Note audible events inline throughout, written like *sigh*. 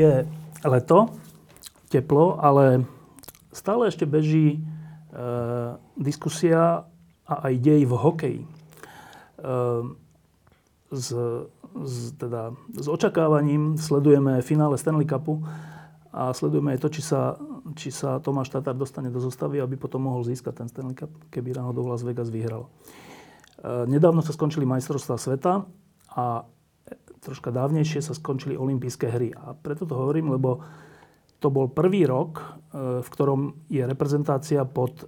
Je leto, teplo, ale stále ešte beží e, diskusia a aj dej v hokeji. E, s, s, teda, s očakávaním sledujeme finále Stanley Cupu a sledujeme aj to, či sa, či sa Tomáš Tatar dostane do zostavy, aby potom mohol získať ten Stanley Cup, keby náhodou Las Vegas vyhral. E, nedávno sa skončili majstrovstvá sveta a troška dávnejšie sa skončili olympijské hry. A preto to hovorím, lebo to bol prvý rok, e, v ktorom je reprezentácia pod e,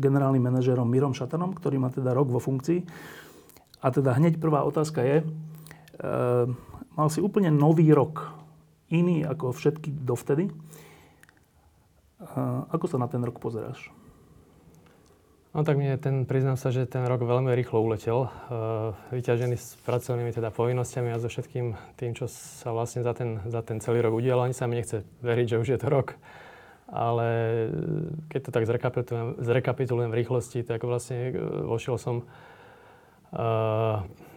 generálnym manažérom Mirom Šatanom, ktorý má teda rok vo funkcii. A teda hneď prvá otázka je, e, mal si úplne nový rok, iný ako všetky dovtedy. Ako sa na ten rok pozeráš? No tak mne ten, priznám sa, že ten rok veľmi rýchlo uletel. Uh, vyťažený s pracovnými teda povinnosťami a so všetkým tým, čo sa vlastne za ten, za ten celý rok udialo. Ani sa mi nechce veriť, že už je to rok. Ale keď to tak zrekapitulujem, zrekapitulujem v rýchlosti, tak vlastne e, vošiel som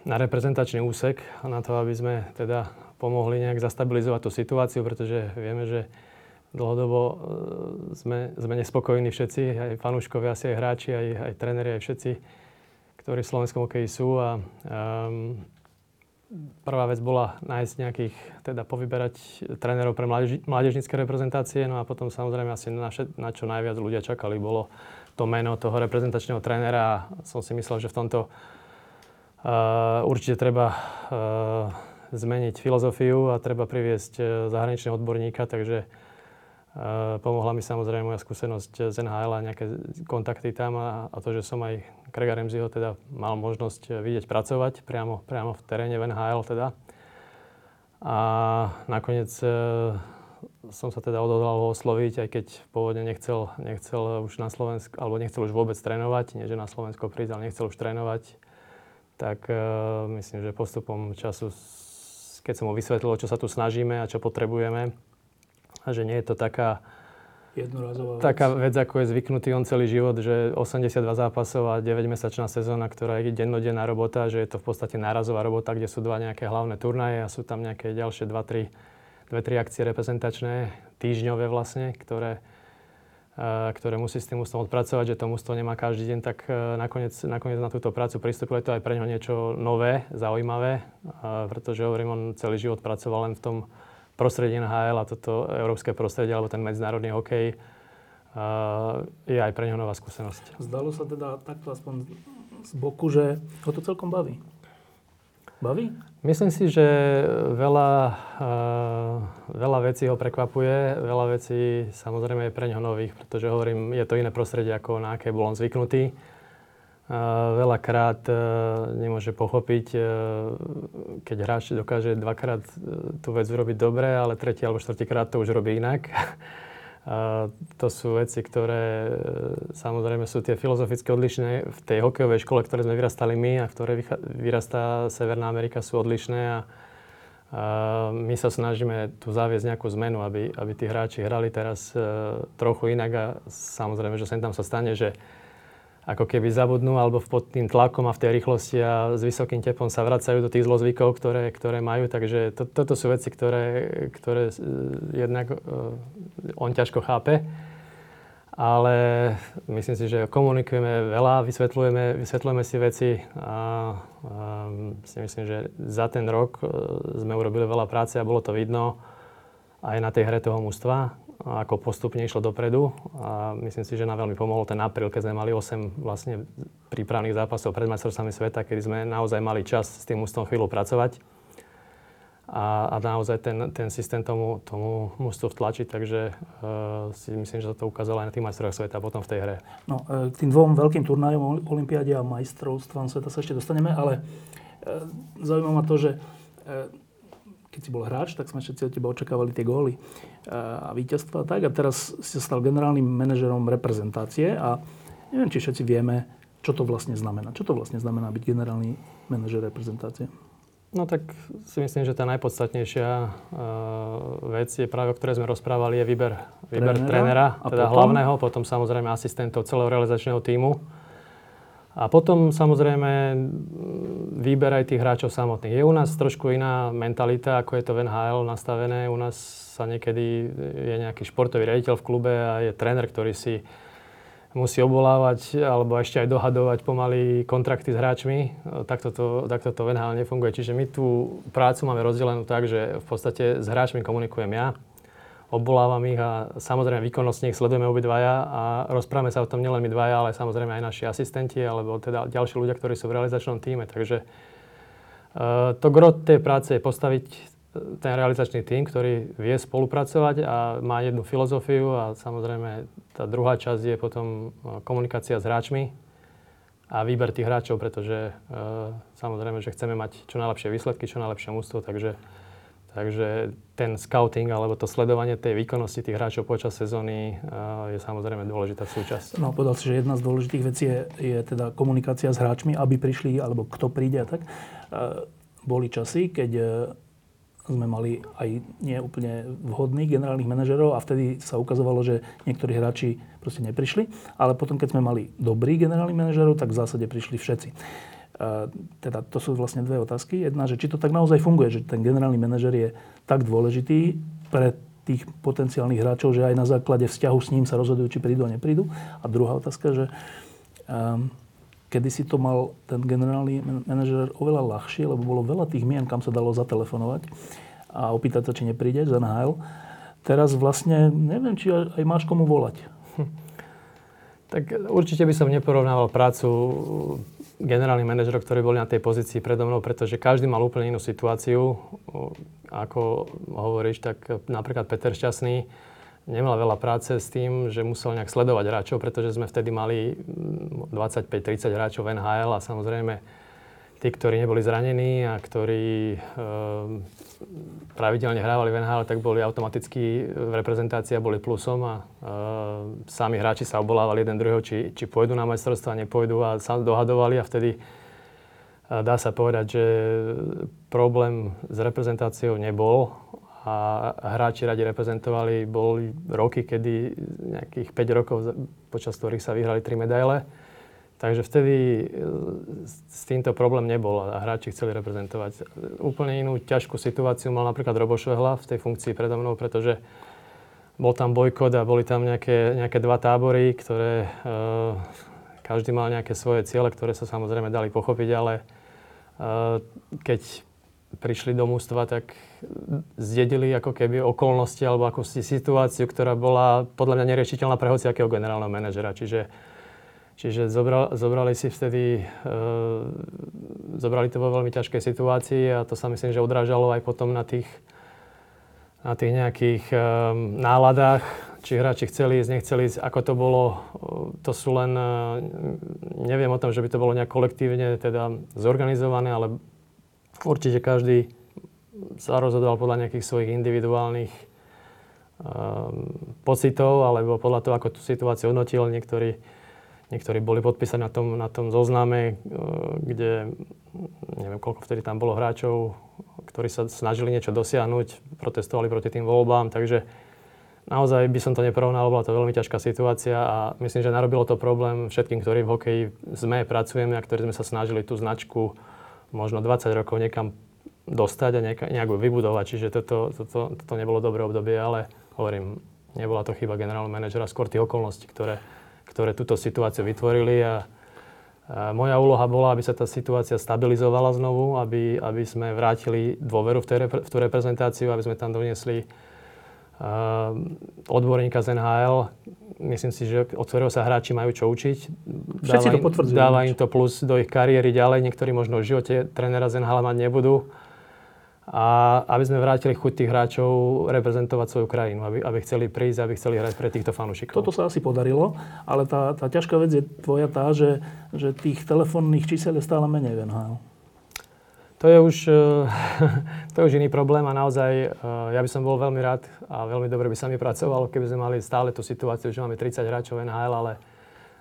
na reprezentačný úsek na to, aby sme teda pomohli nejak zastabilizovať tú situáciu, pretože vieme, že dlhodobo e, sme, sme nespokojní všetci, aj fanúškovia, asi aj hráči, aj, aj tréneri, aj všetci, ktorí v slovenskom hokeji sú. A, um, prvá vec bola nájsť nejakých, teda povyberať trénerov pre mládež, reprezentácie, no a potom samozrejme asi na, na čo najviac ľudia čakali, bolo to meno toho reprezentačného trénera a som si myslel, že v tomto uh, určite treba uh, zmeniť filozofiu a treba priviesť zahraničného odborníka, takže Pomohla mi samozrejme moja skúsenosť z NHL a nejaké kontakty tam a, a to, že som aj Krega Remziho teda mal možnosť vidieť pracovať priamo, priamo v teréne v NHL teda. A nakoniec e, som sa teda odhodlal ho osloviť, aj keď pôvodne nechcel, nechcel už na Slovensku, alebo nechcel už vôbec trénovať, nie že na Slovensko prísť, ale nechcel už trénovať. Tak e, myslím, že postupom času, keď som mu vysvetlil, čo sa tu snažíme a čo potrebujeme, a že nie je to taká, Jednorazová vec. taká vec, ako je zvyknutý on celý život, že 82 zápasov a 9-mesačná sezóna, ktorá je dennodenná robota, že je to v podstate nárazová robota, kde sú dva nejaké hlavné turnaje a sú tam nejaké ďalšie 2-3 akcie reprezentačné, týždňové vlastne, ktoré, ktoré musí s tým ústom odpracovať, že to mústvo nemá každý deň, tak e, nakoniec, nakoniec na túto prácu pristúpilo to aj pre ňo niečo nové, zaujímavé, pretože hovorím, on celý život pracoval len v tom prostredie NHL a toto európske prostredie, alebo ten medzinárodný hokej, uh, je aj pre neho nová skúsenosť. Zdalo sa teda takto aspoň z boku, že ho to celkom baví. Baví? Myslím si, že veľa, uh, veľa vecí ho prekvapuje, veľa vecí samozrejme je pre neho nových, pretože hovorím, je to iné prostredie, ako na aké bol on zvyknutý veľakrát e, nemôže pochopiť, e, keď hráč dokáže dvakrát e, tú vec urobiť dobre, ale tretí alebo štvrtýkrát to už robí inak. *laughs* A to sú veci, ktoré samozrejme sú tie filozoficky odlišné. V tej hokejovej škole, ktoré sme vyrastali my a v ktorej vyrastá Severná Amerika, sú odlišné a, my sa snažíme tu zaviesť nejakú zmenu, aby, aby tí hráči hrali teraz trochu inak a samozrejme, že sem tam sa stane, že ako keby zabudnú alebo pod tým tlakom a v tej rýchlosti a s vysokým teplom sa vracajú do tých zlozvykov, ktoré, ktoré majú. Takže to, toto sú veci, ktoré, ktoré e, jednak uh, on ťažko chápe. Ale myslím si, že komunikujeme veľa, vysvetľujeme, vysvetľujeme si veci a, a si myslím, že za ten rok sme urobili veľa práce a bolo to vidno aj na tej hre toho mužstva ako postupne išlo dopredu a myslím si, že nám veľmi pomohol ten apríl, keď sme mali 8 vlastne prípravných zápasov pred majstrovstvami sveta, kedy sme naozaj mali čas s tým ústom chvíľu pracovať a, a naozaj ten, ten systém tomu, tomu mústvu vtlačiť, takže uh, si myslím, že sa to ukázalo aj na tých majstrovstvách sveta potom v tej hre. No, e, k tým dvom veľkým turnajom, Olympiáde a majstrovstvám sveta sa ešte dostaneme, ale e, zaujíma ma to, že keď si bol hráč, tak sme všetci od teba očakávali tie góly a víťazstva. Tak a teraz si stal generálnym manažerom reprezentácie a neviem, či všetci vieme, čo to vlastne znamená. Čo to vlastne znamená byť generálny manažer reprezentácie? No tak si myslím, že tá najpodstatnejšia uh, vec je práve, o ktorej sme rozprávali, je výber, výber trénera, teda potom? hlavného, potom samozrejme asistentov celého realizačného týmu. A potom samozrejme výber aj tých hráčov samotných. Je u nás trošku iná mentalita, ako je to v NHL nastavené. U nás sa niekedy je nejaký športový riaditeľ v klube a je tréner, ktorý si musí obvolávať alebo ešte aj dohadovať pomaly kontrakty s hráčmi. Takto to, takto to v NHL nefunguje. Čiže my tú prácu máme rozdelenú tak, že v podstate s hráčmi komunikujem ja, obvolávam ich a samozrejme výkonnostne ich sledujeme obidvaja a rozprávame sa o tom nielen my dvaja, ale samozrejme aj naši asistenti alebo teda ďalší ľudia, ktorí sú v realizačnom týme. Takže uh, to gro tej práce je postaviť e, ten realizačný tým, ktorý vie spolupracovať a má jednu filozofiu a samozrejme tá druhá časť je potom e, komunikácia s hráčmi a výber tých hráčov, pretože samozrejme, že chceme mať čo najlepšie výsledky, čo najlepšie mústvo, takže Takže ten scouting alebo to sledovanie tej výkonnosti tých hráčov počas sezóny je samozrejme dôležitá súčasť. No, povedal si, že jedna z dôležitých vecí je, je teda komunikácia s hráčmi, aby prišli, alebo kto príde a tak. Boli časy, keď e, sme mali aj nie úplne vhodných generálnych manažerov a vtedy sa ukazovalo, že niektorí hráči proste neprišli, ale potom, keď sme mali dobrých generálnych manažerov, tak v zásade prišli všetci teda to sú vlastne dve otázky. Jedna, že či to tak naozaj funguje, že ten generálny manažer je tak dôležitý pre tých potenciálnych hráčov, že aj na základe vzťahu s ním sa rozhodujú, či prídu a neprídu. A druhá otázka, že um, kedy si to mal ten generálny manažer oveľa ľahšie, lebo bolo veľa tých mien, kam sa dalo zatelefonovať a opýtať sa, či nepríde za NHL. Teraz vlastne neviem, či aj máš komu volať. Tak určite by som neporovnával prácu generálnych manažerov, ktorí boli na tej pozícii predo mnou, pretože každý mal úplne inú situáciu. Ako hovoríš, tak napríklad Peter Šťastný nemal veľa práce s tým, že musel nejak sledovať hráčov, pretože sme vtedy mali 25-30 hráčov v NHL a samozrejme tí, ktorí neboli zranení a ktorí e, pravidelne hrávali v NHL, tak boli automaticky v reprezentácii a boli plusom a e, sami hráči sa obolávali jeden druhého, či, či pôjdu na majstrovstvá, nepôjdu a sa dohadovali a vtedy e, dá sa povedať, že problém s reprezentáciou nebol a hráči radi reprezentovali. Boli roky, kedy nejakých 5 rokov, počas ktorých sa vyhrali 3 medaile Takže vtedy e, s týmto problém nebol a hráči chceli reprezentovať. Úplne inú ťažkú situáciu mal napríklad Robo Švehla v tej funkcii predo mnou, pretože bol tam bojkot a boli tam nejaké, nejaké dva tábory, ktoré e, každý mal nejaké svoje ciele, ktoré sa samozrejme dali pochopiť, ale e, keď prišli do mústva, tak zdedili ako keby okolnosti alebo ako situáciu, ktorá bola podľa mňa neriešiteľná pre hociakého generálneho manažera. Čiže Čiže zobral, zobrali si vtedy, e, zobrali to vo veľmi ťažkej situácii a to sa myslím, že odrážalo aj potom na tých, na tých nejakých e, náladách, či hráči chceli ísť, nechceli ísť, ako to bolo, e, to sú len, e, neviem o tom, že by to bolo nejak kolektívne teda zorganizované, ale určite každý sa rozhodoval podľa nejakých svojich individuálnych e, pocitov, alebo podľa toho, ako tú situáciu hodnotil. Niektorí Niektorí boli podpísaní na tom, na tom zozname, e, kde neviem, koľko vtedy tam bolo hráčov, ktorí sa snažili niečo dosiahnuť, protestovali proti tým voľbám, takže naozaj by som to neporovnal, bola to veľmi ťažká situácia a myslím, že narobilo to problém všetkým, ktorí v hokeji sme, pracujeme a ktorí sme sa snažili tú značku možno 20 rokov niekam dostať a nejak vybudovať. Čiže toto, toto, toto nebolo dobré obdobie, ale hovorím, nebola to chyba generálneho manažera, skôr tých okolností, ktoré, ktoré túto situáciu vytvorili a, a moja úloha bola, aby sa tá situácia stabilizovala znovu, aby, aby sme vrátili dôveru v, tej, v tú reprezentáciu, aby sme tam doniesli uh, odborníka z NHL. Myslím si, že od ktorého sa hráči majú čo učiť. Všetci dáva to potvrdzujú. Dáva im to plus do ich kariéry ďalej. Niektorí možno v živote trénera z NHL mať nebudú a aby sme vrátili chuť tých hráčov reprezentovať svoju krajinu, aby, aby chceli prísť, aby chceli hrať pre týchto fanúšikov. Toto sa asi podarilo, ale tá, tá ťažká vec je tvoja tá, že, že tých telefónnych čísel je stále menej v NHL. To je už, *laughs* to je už iný problém a naozaj ja by som bol veľmi rád a veľmi dobre by sa mi pracovalo, keby sme mali stále tú situáciu, že máme 30 hráčov NHL, ale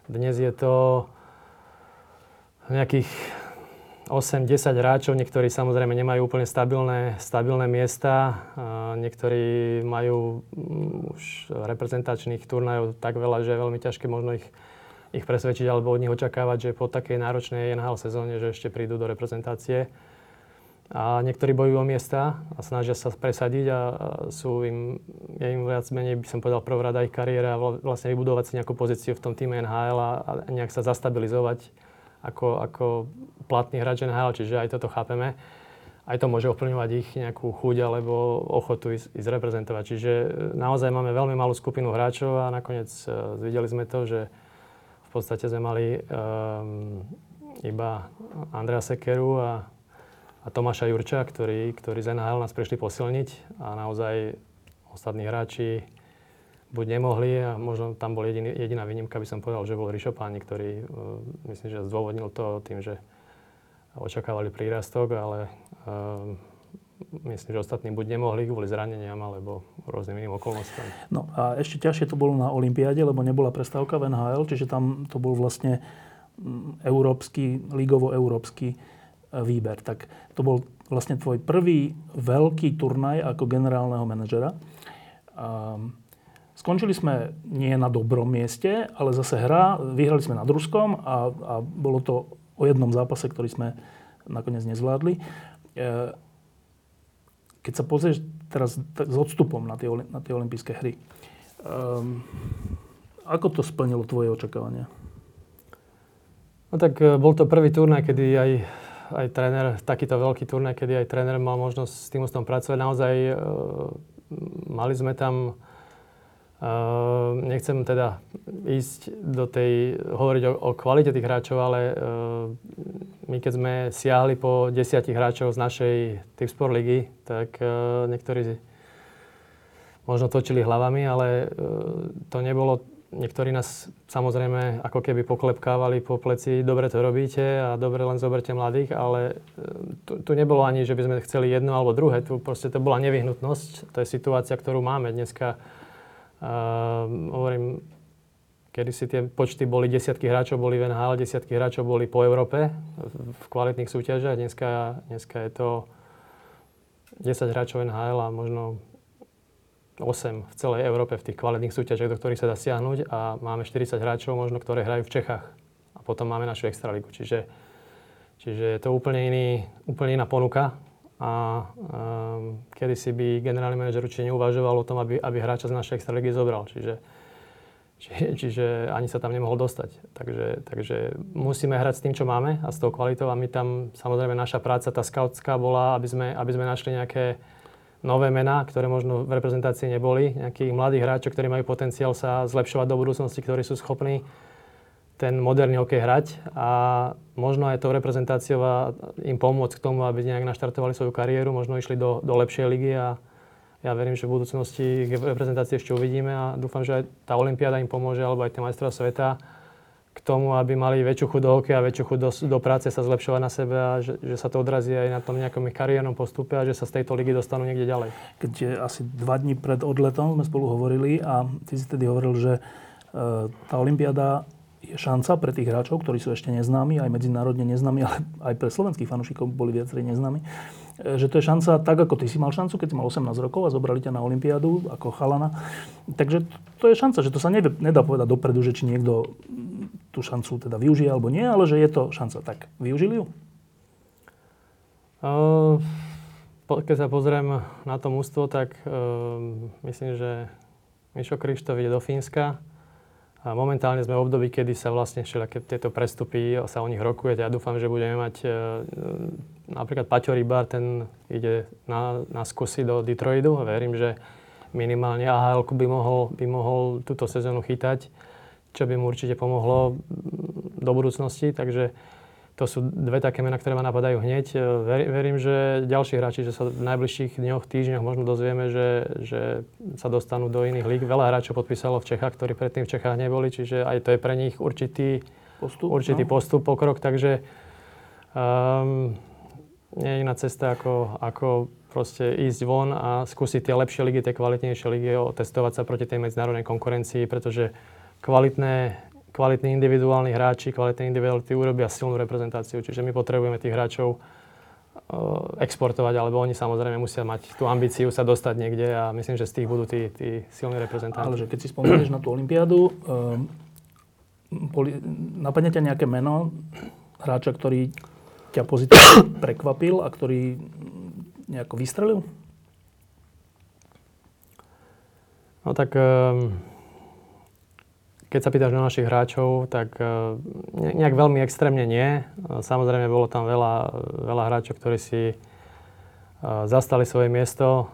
dnes je to nejakých 8-10 hráčov, niektorí samozrejme nemajú úplne stabilné, stabilné miesta, niektorí majú mm, už reprezentačných turnajov tak veľa, že je veľmi ťažké možno ich, ich presvedčiť alebo od nich očakávať, že po takej náročnej NHL sezóne, že ešte prídu do reprezentácie. A niektorí bojujú o miesta a snažia sa presadiť a, sú im, je im viac menej, by som povedal, prvorada ich kariéra a vlastne vybudovať si nejakú pozíciu v tom týme NHL a, a nejak sa zastabilizovať ako, ako platný hráč NHL, čiže aj toto chápeme. Aj to môže ovplyvňovať ich nejakú chuť alebo ochotu ísť, ísť reprezentovať. Čiže e, naozaj máme veľmi malú skupinu hráčov a nakoniec uh, videli sme to, že v podstate sme mali um, iba Andrea Sekeru a, a Tomáša Jurča, ktorí, ktorí z NHL nás prišli posilniť a naozaj ostatní hráči buď nemohli a možno tam bol jediný, jediná výnimka, by som povedal, že bol Rišopáni, ktorý uh, myslím, že zdôvodnil to tým, že očakávali prírastok, ale uh, myslím, že ostatní buď nemohli kvôli zraneniam, alebo rôznym iným okolnostiam. No a ešte ťažšie to bolo na Olympiáde, lebo nebola prestávka v NHL, čiže tam to bol vlastne mm, európsky, ligovo-európsky e, výber. Tak to bol vlastne tvoj prvý veľký turnaj ako generálneho manažera. Um, Skončili sme nie na dobrom mieste, ale zase hra, vyhrali sme nad Ruskom a, a bolo to o jednom zápase, ktorý sme nakoniec nezvládli. E, keď sa pozrieš teraz s odstupom na tie, na tie olympijské hry, um, ako to splnilo tvoje očakávania? No tak e, bol to prvý turnaj, kedy aj, aj tréner, takýto veľký turnaj, kedy aj tréner mal možnosť s tým pracovať. Naozaj e, mali sme tam Uh, nechcem teda ísť do tej, hovoriť o, o kvalite tých hráčov, ale uh, my keď sme siahli po desiatich hráčov z našej Tipsport ligy, tak uh, niektorí možno točili hlavami, ale to nebolo, niektorí nás samozrejme ako keby poklepkávali po pleci, dobre to robíte a dobre len zoberte mladých, ale tu, tu nebolo ani, že by sme chceli jedno alebo druhé, tu proste to bola nevyhnutnosť, to je situácia, ktorú máme dneska hovorím, kedy si tie počty boli, desiatky hráčov boli v NHL, desiatky hráčov boli po Európe v kvalitných súťažiach. Dneska, dneska je to 10 hráčov NHL a možno 8 v celej Európe v tých kvalitných súťažiach, do ktorých sa dá stiahnuť a máme 40 hráčov možno, ktoré hrajú v Čechách. A potom máme našu extraligu. Čiže, čiže je to úplne, iný, úplne iná ponuka a um, kedy si by generálny manažer určite neuvažoval o tom, aby, aby hráča z našej extraligy zobral. Čiže, či, čiže ani sa tam nemohol dostať. Takže, takže musíme hrať s tým, čo máme a s tou kvalitou a my tam, samozrejme, naša práca, tá scoutská bola, aby sme, aby sme našli nejaké nové mená, ktoré možno v reprezentácii neboli, nejakých mladých hráčov, ktorí majú potenciál sa zlepšovať do budúcnosti, ktorí sú schopní ten moderný hokej hrať a možno aj to reprezentáciou im pomôcť k tomu, aby nejak naštartovali svoju kariéru, možno išli do, do lepšej ligy a ja verím, že v budúcnosti reprezentácie ešte uvidíme a dúfam, že aj tá Olympiáda im pomôže, alebo aj tie majstrov sveta k tomu, aby mali väčšiu chuť do hokeja, väčšiu chuť do, do práce, sa zlepšovať na sebe a že, že sa to odrazí aj na tom nejakom ich kariérnom postupe a že sa z tejto ligy dostanú niekde ďalej. Keď asi dva dní pred odletom sme spolu hovorili a ty si tedy hovoril, že e, tá Olympiáda je šanca pre tých hráčov, ktorí sú ešte neznámi, aj medzinárodne neznámi, ale aj pre slovenských fanúšikov boli viacerí neznámi, e, že to je šanca tak, ako ty si mal šancu, keď si mal 18 rokov a zobrali ťa na Olympiádu ako chalana. Takže to je šanca, že to sa nevie, nedá povedať dopredu, že či niekto tú šancu teda využije alebo nie, ale že je to šanca. Tak využili ju? Uh, keď sa pozriem na to mústvo, tak uh, myslím, že Mišo Krištof ide do Fínska a momentálne sme v období, kedy sa vlastne všelijaké tieto prestupy sa o nich rokuje. Ja dúfam, že budeme mať e, napríklad Paťo Rybar, ten ide na, na skúsi do Detroitu. Verím, že minimálne AHL by mohol, by mohol túto sezónu chytať, čo by mu určite pomohlo do budúcnosti. Takže to sú dve také mená, ktoré ma napadajú hneď. E, ver, verím, že ďalší hráči, že sa v najbližších dňoch, týždňoch možno dozvieme, že, že sa dostanú do iných líg. Veľa hráčov podpísalo v Čechách, ktorí predtým v Čechách neboli, čiže aj to je pre nich určitý postup, určitý no. postup pokrok. Takže um, nie je iná cesta, ako, ako proste ísť von a skúsiť tie lepšie ligy, tie kvalitnejšie ligy, testovať sa proti tej medzinárodnej konkurencii, pretože kvalitné, kvalitní individuálni hráči, kvalitné individuality urobia silnú reprezentáciu. Čiže my potrebujeme tých hráčov exportovať, alebo oni samozrejme musia mať tú ambíciu sa dostať niekde a myslím, že z tých budú tí, tí silní reprezentanti. Ale že keď si spomenieš na tú Olympiádu, um, napadne ťa nejaké meno hráča, ktorý ťa pozitívne *coughs* prekvapil a ktorý nejako vystrelil? No tak ehm, keď sa pýtaš na našich hráčov, tak ehm, nejak veľmi extrémne nie. Samozrejme, bolo tam veľa, veľa hráčov, ktorí si zastali svoje miesto,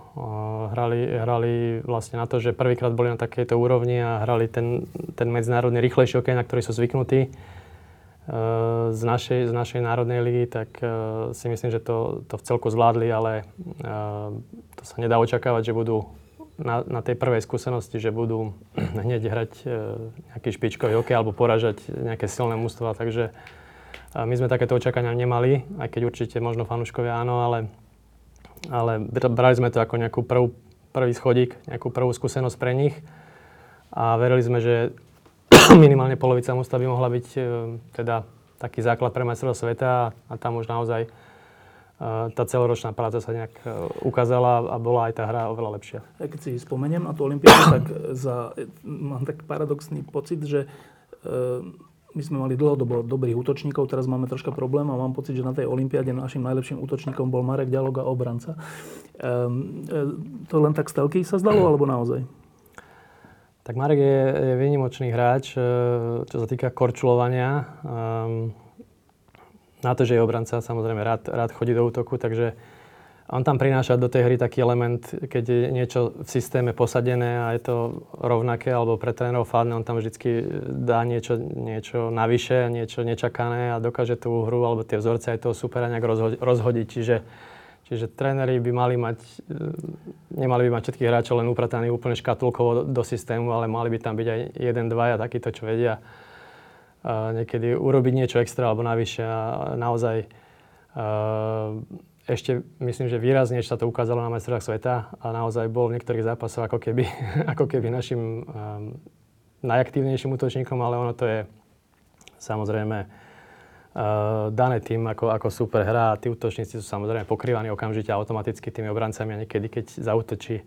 hrali, hrali vlastne na to, že prvýkrát boli na takejto úrovni a hrali ten, ten medzinárodný rýchlejší okej, na ktorý sú zvyknutí z našej, z našej národnej ligy, tak si myslím, že to, to v celku zvládli, ale to sa nedá očakávať, že budú na, na tej prvej skúsenosti, že budú *clears throat* hneď hrať nejaký špičkový hokej alebo poražať nejaké silné mústva, takže my sme takéto očakania nemali, aj keď určite možno fanúškovia áno, ale ale brali sme to ako nejakú prvú, prvý schodík, nejakú prvú skúsenosť pre nich. A verili sme, že *clears throat* minimálne polovica mústva by mohla byť e, teda taký základ pre majstrovstvo sveta a, a tam už naozaj e, tá celoročná práca sa nejak e, ukázala a bola aj tá hra oveľa lepšia. Keď si spomeniem na tú Olympiádu, tak za, mám tak paradoxný pocit, že my sme mali dlhodobo dobrých útočníkov, teraz máme troška problém a mám pocit, že na tej Olympiáde našim najlepším útočníkom bol Marek Ďaloga, obranca. Um, to len tak stelky sa zdalo, alebo naozaj? Tak Marek je, je výnimočný hráč, e, čo sa týka korčulovania. Um, na to, že je obranca, samozrejme rád, rád chodí do útoku, takže on tam prináša do tej hry taký element, keď je niečo v systéme posadené a je to rovnaké alebo pre trénerov fádne, on tam vždy dá niečo, niečo navyše, niečo nečakané a dokáže tú hru alebo tie vzorce aj toho supera nejak rozhodiť. Čiže, čiže tréneri by mali mať, e, nemali by mať všetkých hráčov len uprataných úplne škatulkovo do, do systému, ale mali by tam byť aj jeden, dvaja takíto, čo vedia niekedy urobiť niečo extra alebo navyše. A naozaj ešte myslím, že výrazne sa to ukázalo na majstrovstvách sveta a naozaj bol v niektorých zápasoch ako keby, *laughs* ako keby našim um, najaktívnejším útočníkom, ale ono to je samozrejme uh, dané tým, ako, ako super hra a tí útočníci sú samozrejme pokrývaní okamžite automaticky tými obrancami a niekedy, keď zautočí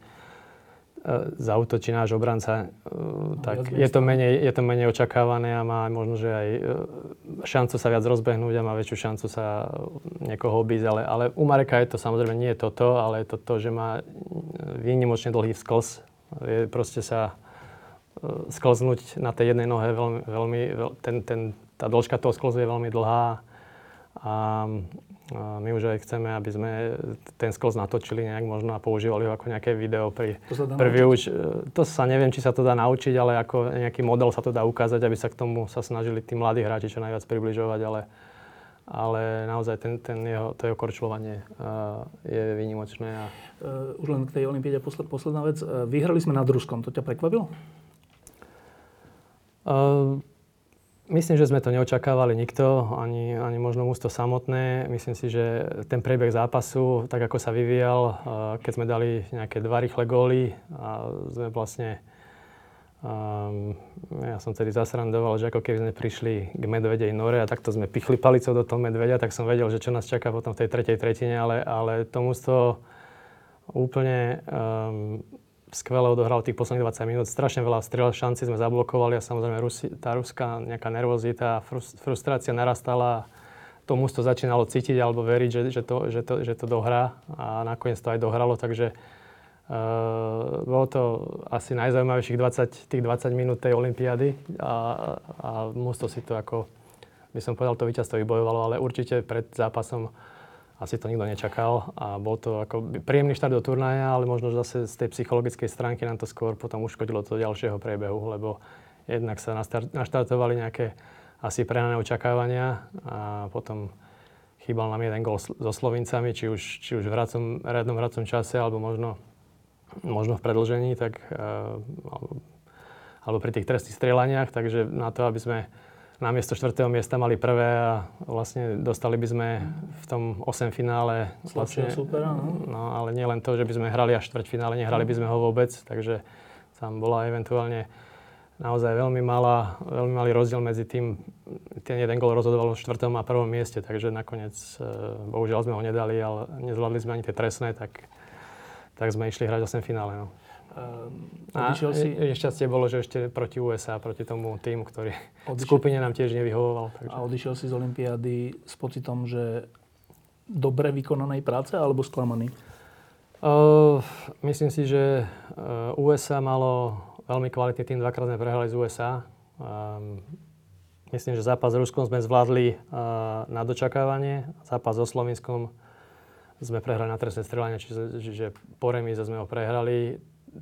zautočí náš obranca, e, tak je to, menej, je to menej očakávané a má možno, že aj e, šancu sa viac rozbehnúť a má väčšiu šancu sa niekoho obísť. Ale, ale u Mareka je to samozrejme nie je toto, ale je to to, že má výnimočne dlhý sklz. Je proste sa sklznúť na tej jednej nohe veľmi, veľmi ten, ten, tá dĺžka toho sklzu je veľmi dlhá a my už aj chceme, aby sme ten skos natočili nejak možno a používali ho ako nejaké video pri to sa dá to sa neviem, či sa to dá naučiť, ale ako nejaký model sa to dá ukázať, aby sa k tomu sa snažili tí mladí hráči čo najviac približovať, ale, ale naozaj ten, ten jeho, to jeho korčľovanie uh, je výnimočné. A... Uh, už len k tej Olympiade posled, posledná vec. Uh, vyhrali sme nad Ruskom, to ťa prekvapilo? Uh, Myslím, že sme to neočakávali nikto, ani, ani možno mústvo samotné. Myslím si, že ten priebeh zápasu, tak ako sa vyvíjal, keď sme dali nejaké dva rýchle góly a sme vlastne... Um, ja som tedy zasrandoval, že ako keby sme prišli k medvedej nore a takto sme pichli palicou do toho medvedia, tak som vedel, že čo nás čaká potom v tej tretej tretine, ale, ale to úplne um, skvele odohral tých posledných 20 minút. Strašne veľa strel šanci sme zablokovali a samozrejme Rusi, tá ruská nejaká nervozita, frustrácia narastala. To to začínalo cítiť alebo veriť, že, že, to, že, to, že to dohrá a nakoniec to aj dohralo, takže uh, bolo to asi najzaujímavejších 20, tých 20 minút tej Olympiády a, a musto si to ako, by som povedal, to víťazstvo vybojovalo, ale určite pred zápasom asi to nikto nečakal a bol to ako príjemný štart do turnaja, ale možno zase z tej psychologickej stránky nám to skôr potom uškodilo do ďalšieho priebehu, lebo jednak sa naštartovali nejaké asi prehnané očakávania a potom chýbal nám jeden gol so Slovincami, či už, či už v racom, radnom hracom čase, alebo možno, možno v predlžení, tak, alebo, alebo pri tých trestných strieľaniach, takže na to, aby sme namiesto 4. miesta mali prvé a vlastne dostali by sme v tom 8 finále vlastne, supera, no. no. ale nie len to, že by sme hrali až finále, nehrali by sme ho vôbec, takže tam bola eventuálne naozaj veľmi, malá, veľmi malý rozdiel medzi tým, ten jeden gol rozhodoval v 4. a 1. mieste, takže nakoniec, e, bohužiaľ sme ho nedali, ale nezvládli sme ani tie trestné, tak, tak sme išli hrať 8 finále. No. Uh, a si... šťastie bolo, že ešte proti USA, proti tomu týmu, ktorý odišiel... skupine nám tiež nevyhovoval. Takže... A odišiel si z Olympiády s pocitom, že dobre vykonanej práce alebo sklamaný? Uh, myslím si, že uh, USA malo veľmi kvalitný tým, dvakrát sme prehrali z USA. Um, myslím, že zápas s Ruskom sme zvládli uh, na dočakávanie, zápas so Slovenskom sme prehrali na trestné strelanie, čiže, čiže po remíze sme ho prehrali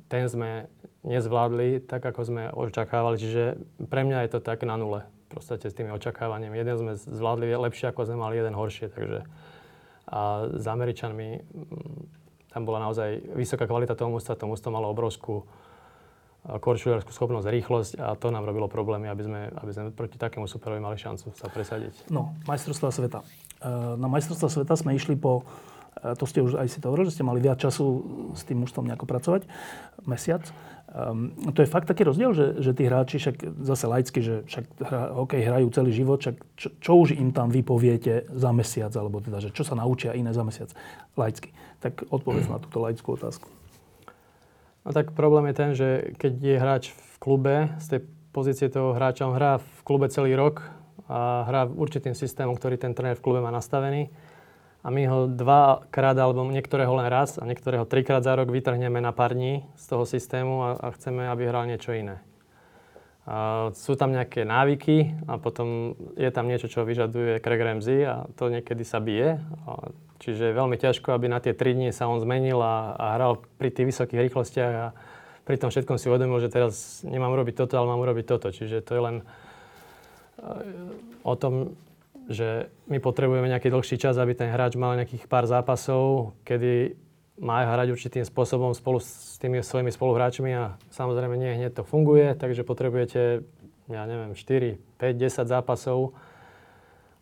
ten sme nezvládli tak, ako sme očakávali. Čiže pre mňa je to tak na nule. Proste s tými očakávaniami. Jeden sme zvládli lepšie, ako sme mali jeden horšie. Takže a s Američanmi mm, tam bola naozaj vysoká kvalita toho mústva. To mústvo malo obrovskú korčuliarskú schopnosť, rýchlosť a to nám robilo problémy, aby sme, aby sme proti takému superovi mali šancu sa presadiť. No, majstrovstvá sveta. E, na majstrovstvá sveta sme išli po to ste už aj si to hovorili, že ste mali viac času s tým mužstvom nejako pracovať, mesiac. Um, to je fakt taký rozdiel, že, že tí hráči, však zase laicky, že však hra, hokej hrajú celý život, však čo, čo už im tam vy poviete za mesiac, alebo teda, že čo sa naučia iné za mesiac, laicky. Tak odpovedz na túto laickú otázku. No tak problém je ten, že keď je hráč v klube, z tej pozície toho hráča, on hrá v klube celý rok a hrá určitým systémom, ktorý ten tréner v klube má nastavený a my ho dvakrát alebo niektorého len raz a niektorého trikrát za rok vytrhneme na pár dní z toho systému a, a chceme, aby hral niečo iné. A sú tam nejaké návyky a potom je tam niečo, čo vyžaduje Craig Ramsey a to niekedy sa bije. A čiže je veľmi ťažko, aby na tie 3 dní sa on zmenil a, a hral pri tých vysokých rýchlostiach a pri tom všetkom si uvedomil, že teraz nemám robiť toto, ale mám urobiť toto. Čiže to je len o tom, že my potrebujeme nejaký dlhší čas, aby ten hráč mal nejakých pár zápasov, kedy má hrať určitým spôsobom spolu s tými svojimi spoluhráčmi a samozrejme nie hneď to funguje, takže potrebujete, ja neviem, 4, 5, 10 zápasov,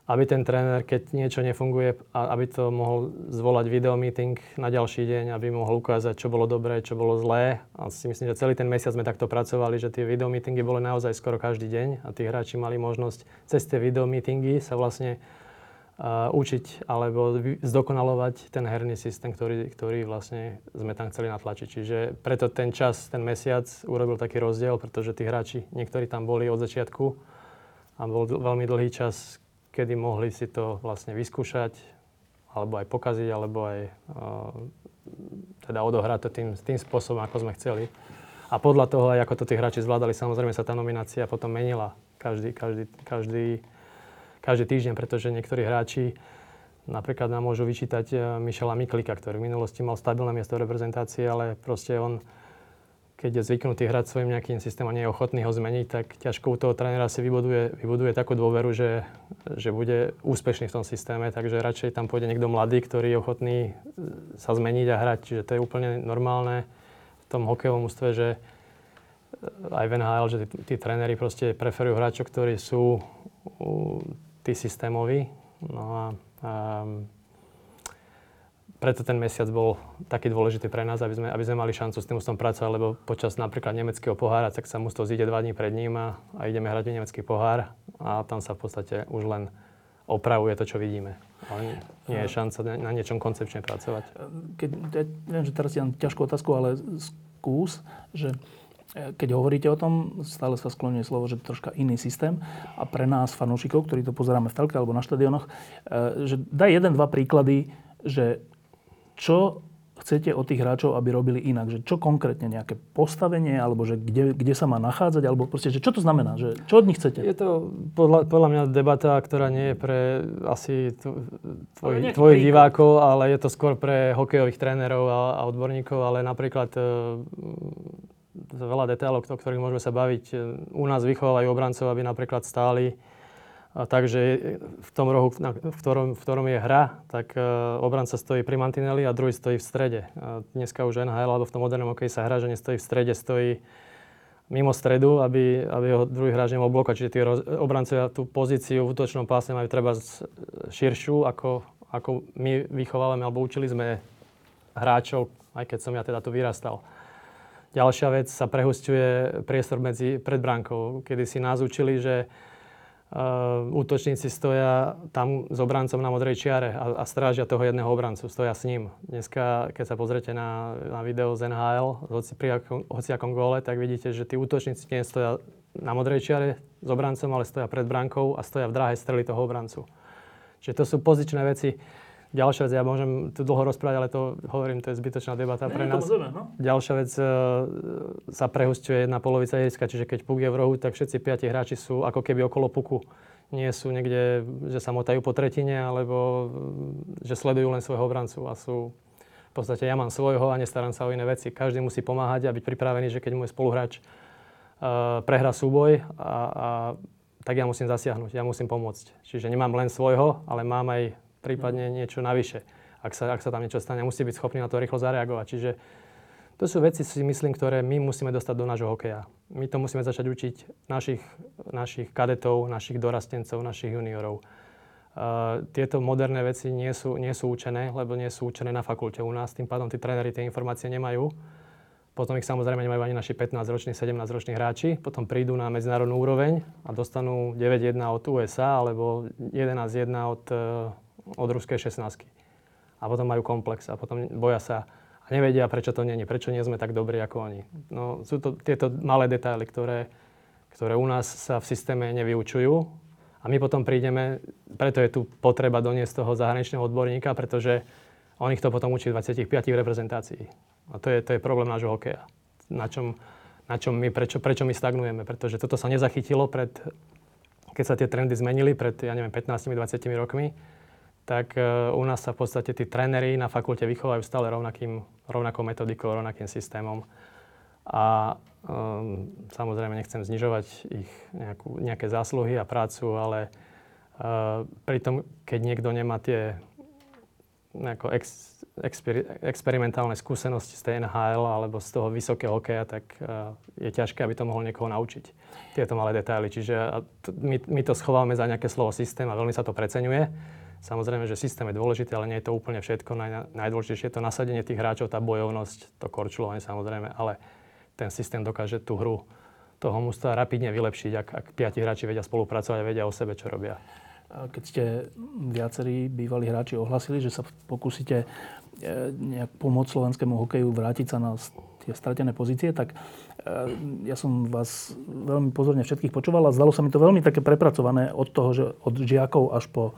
aby ten tréner, keď niečo nefunguje, aby to mohol zvolať videomeeting na ďalší deň, aby mohol ukázať, čo bolo dobré, čo bolo zlé. A si myslím, že celý ten mesiac sme takto pracovali, že tie videomeetingy boli naozaj skoro každý deň a tí hráči mali možnosť cez tie videomeetingy sa vlastne uh, učiť alebo zdokonalovať ten herný systém, ktorý, ktorý vlastne sme tam chceli natlačiť. Čiže preto ten čas, ten mesiac urobil taký rozdiel, pretože tí hráči, niektorí tam boli od začiatku a bol veľmi dlhý čas, kedy mohli si to vlastne vyskúšať, alebo aj pokaziť, alebo aj uh, teda odohrať to tým, tým spôsobom, ako sme chceli. A podľa toho, aj ako to tí hráči zvládali, samozrejme sa tá nominácia potom menila každý, každý, každý, každý týždeň, pretože niektorí hráči napríklad nám môžu vyčítať Mišela Miklika, ktorý v minulosti mal stabilné miesto v reprezentácii, ale proste on keď je zvyknutý hrať svojim nejakým systémom a nie je ochotný ho zmeniť, tak ťažko u toho trénera si vybuduje, vybuduje takú dôveru, že, že bude úspešný v tom systéme, takže radšej tam pôjde niekto mladý, ktorý je ochotný sa zmeniť a hrať. Čiže to je úplne normálne v tom hokejovom ústve, že aj v NHL, že tí, tí tréneri proste preferujú hráčov, ktorí sú tí systémoví. No a, a preto ten mesiac bol taký dôležitý pre nás, aby sme, aby sme mali šancu s tým ústom pracovať, lebo počas napríklad nemeckého pohára, tak sa mústvo zíde dva dní pred ním a, a ideme hrať nemecký pohár a tam sa v podstate už len opravuje to, čo vidíme. Ale nie je šanca na niečom koncepčne pracovať. Keď, ja viem, že teraz ti dám ťažkú otázku, ale skús, že e, keď hovoríte o tom, stále sa skloňuje slovo, že troška iný systém a pre nás, fanúšikov, ktorí to pozeráme v telke alebo na štadionoch, e, že daj jeden, dva príklady, že čo chcete od tých hráčov, aby robili inak? Že čo konkrétne, nejaké postavenie, alebo že kde, kde sa má nachádzať, alebo proste, že čo to znamená? Že, čo od nich chcete? Je to podľa, podľa mňa debata, ktorá nie je pre asi tvoj, tvojich divákov, ale je to skôr pre hokejových trénerov a, a odborníkov, ale napríklad e, veľa detailov, o ktorých môžeme sa baviť. E, u nás vychovávajú obrancov, aby napríklad stáli takže v tom rohu, v ktorom, v ktorom je hra, tak uh, obranca stojí pri mantineli a druhý stojí v strede. A dneska už NHL alebo v tom modernom hokeji sa hra, že nestojí v strede, stojí mimo stredu, aby, aby ho druhý hráč nemohol blokovať. Čiže tí obrancovia tú pozíciu v útočnom pásme majú treba širšiu, ako, ako my vychovávame alebo učili sme hráčov, aj keď som ja teda tu vyrastal. Ďalšia vec sa prehustuje priestor medzi pred bránkou, kedy si nás učili, že uh, útočníci stoja tam s obrancom na modrej čiare a, a strážia toho jedného obrancu, stoja s ním. Dneska, keď sa pozrete na, na video z NHL, hoci pri akom, hociakom góle, tak vidíte, že tí útočníci nie stoja na modrej čiare s obrancom, ale stoja pred bránkou a stoja v dráhe strely toho obrancu. Čiže to sú pozičné veci Ďalšia vec, ja môžem tu dlho rozprávať, ale to hovorím, to je zbytočná debata pre nás. no? Ďalšia vec, e, sa prehustuje jedna polovica ihriska, čiže keď puk je v rohu, tak všetci piati hráči sú ako keby okolo puku. Nie sú niekde, že sa motajú po tretine, alebo e, že sledujú len svojho obrancu a sú v podstate ja mám svojho a nestarám sa o iné veci. Každý musí pomáhať a byť pripravený, že keď môj spoluhráč uh, prehrá súboj, a, a, tak ja musím zasiahnuť, ja musím pomôcť. Čiže nemám len svojho, ale mám aj prípadne niečo navyše. Ak sa, ak sa tam niečo stane, musí byť schopný na to rýchlo zareagovať. Čiže to sú veci, si myslím, ktoré my musíme dostať do nášho hokeja. My to musíme začať učiť našich, našich kadetov, našich dorastencov, našich juniorov. Uh, tieto moderné veci nie sú, nie sú učené, lebo nie sú učené na fakulte u nás. Tým pádom tí tréneri tie informácie nemajú. Potom ich samozrejme nemajú ani naši 15-roční, 17-roční hráči. Potom prídu na medzinárodnú úroveň a dostanú 9-1 od USA alebo 11-1 od uh, od ruskej 16. A potom majú komplex a potom boja sa a nevedia, prečo to není, prečo nie sme tak dobrí ako oni. No, sú to tieto malé detaily, ktoré, ktoré u nás sa v systéme nevyučujú a my potom prídeme, preto je tu potreba doniesť toho zahraničného odborníka, pretože on ich to potom učí 25 reprezentácií. A to je, to je problém nášho hokeja. Na čom, na čom my, prečo, prečo my stagnujeme? Pretože toto sa nezachytilo pred, keď sa tie trendy zmenili pred, ja neviem, 15-20 rokmi tak e, u nás sa v podstate tí tréneri na fakulte vychovajú stále rovnakým, rovnakou metodikou, rovnakým systémom. A um, samozrejme nechcem znižovať ich nejakú, nejaké zásluhy a prácu, ale uh, pritom, keď niekto nemá tie ex, exper, experimentálne skúsenosti z tej NHL alebo z toho vysokého hokeja, tak uh, je ťažké, aby to mohol niekoho naučiť. Tieto malé detaily. Čiže my, my to schováme za nejaké slovo systém a veľmi sa to preceňuje. Samozrejme, že systém je dôležitý, ale nie je to úplne všetko. Naj, najdôležitejšie je to nasadenie tých hráčov, tá bojovnosť, to korčulovanie samozrejme, ale ten systém dokáže tú hru toho mužstva rapidne vylepšiť, ak, ak piati hráči vedia spolupracovať a vedia o sebe, čo robia. Keď ste viacerí bývalí hráči ohlasili, že sa pokúsite e, nejak pomôcť slovenskému hokeju vrátiť sa na tie stratené pozície, tak e, ja som vás veľmi pozorne všetkých počúval a zdalo sa mi to veľmi také prepracované od toho, že od žiakov až po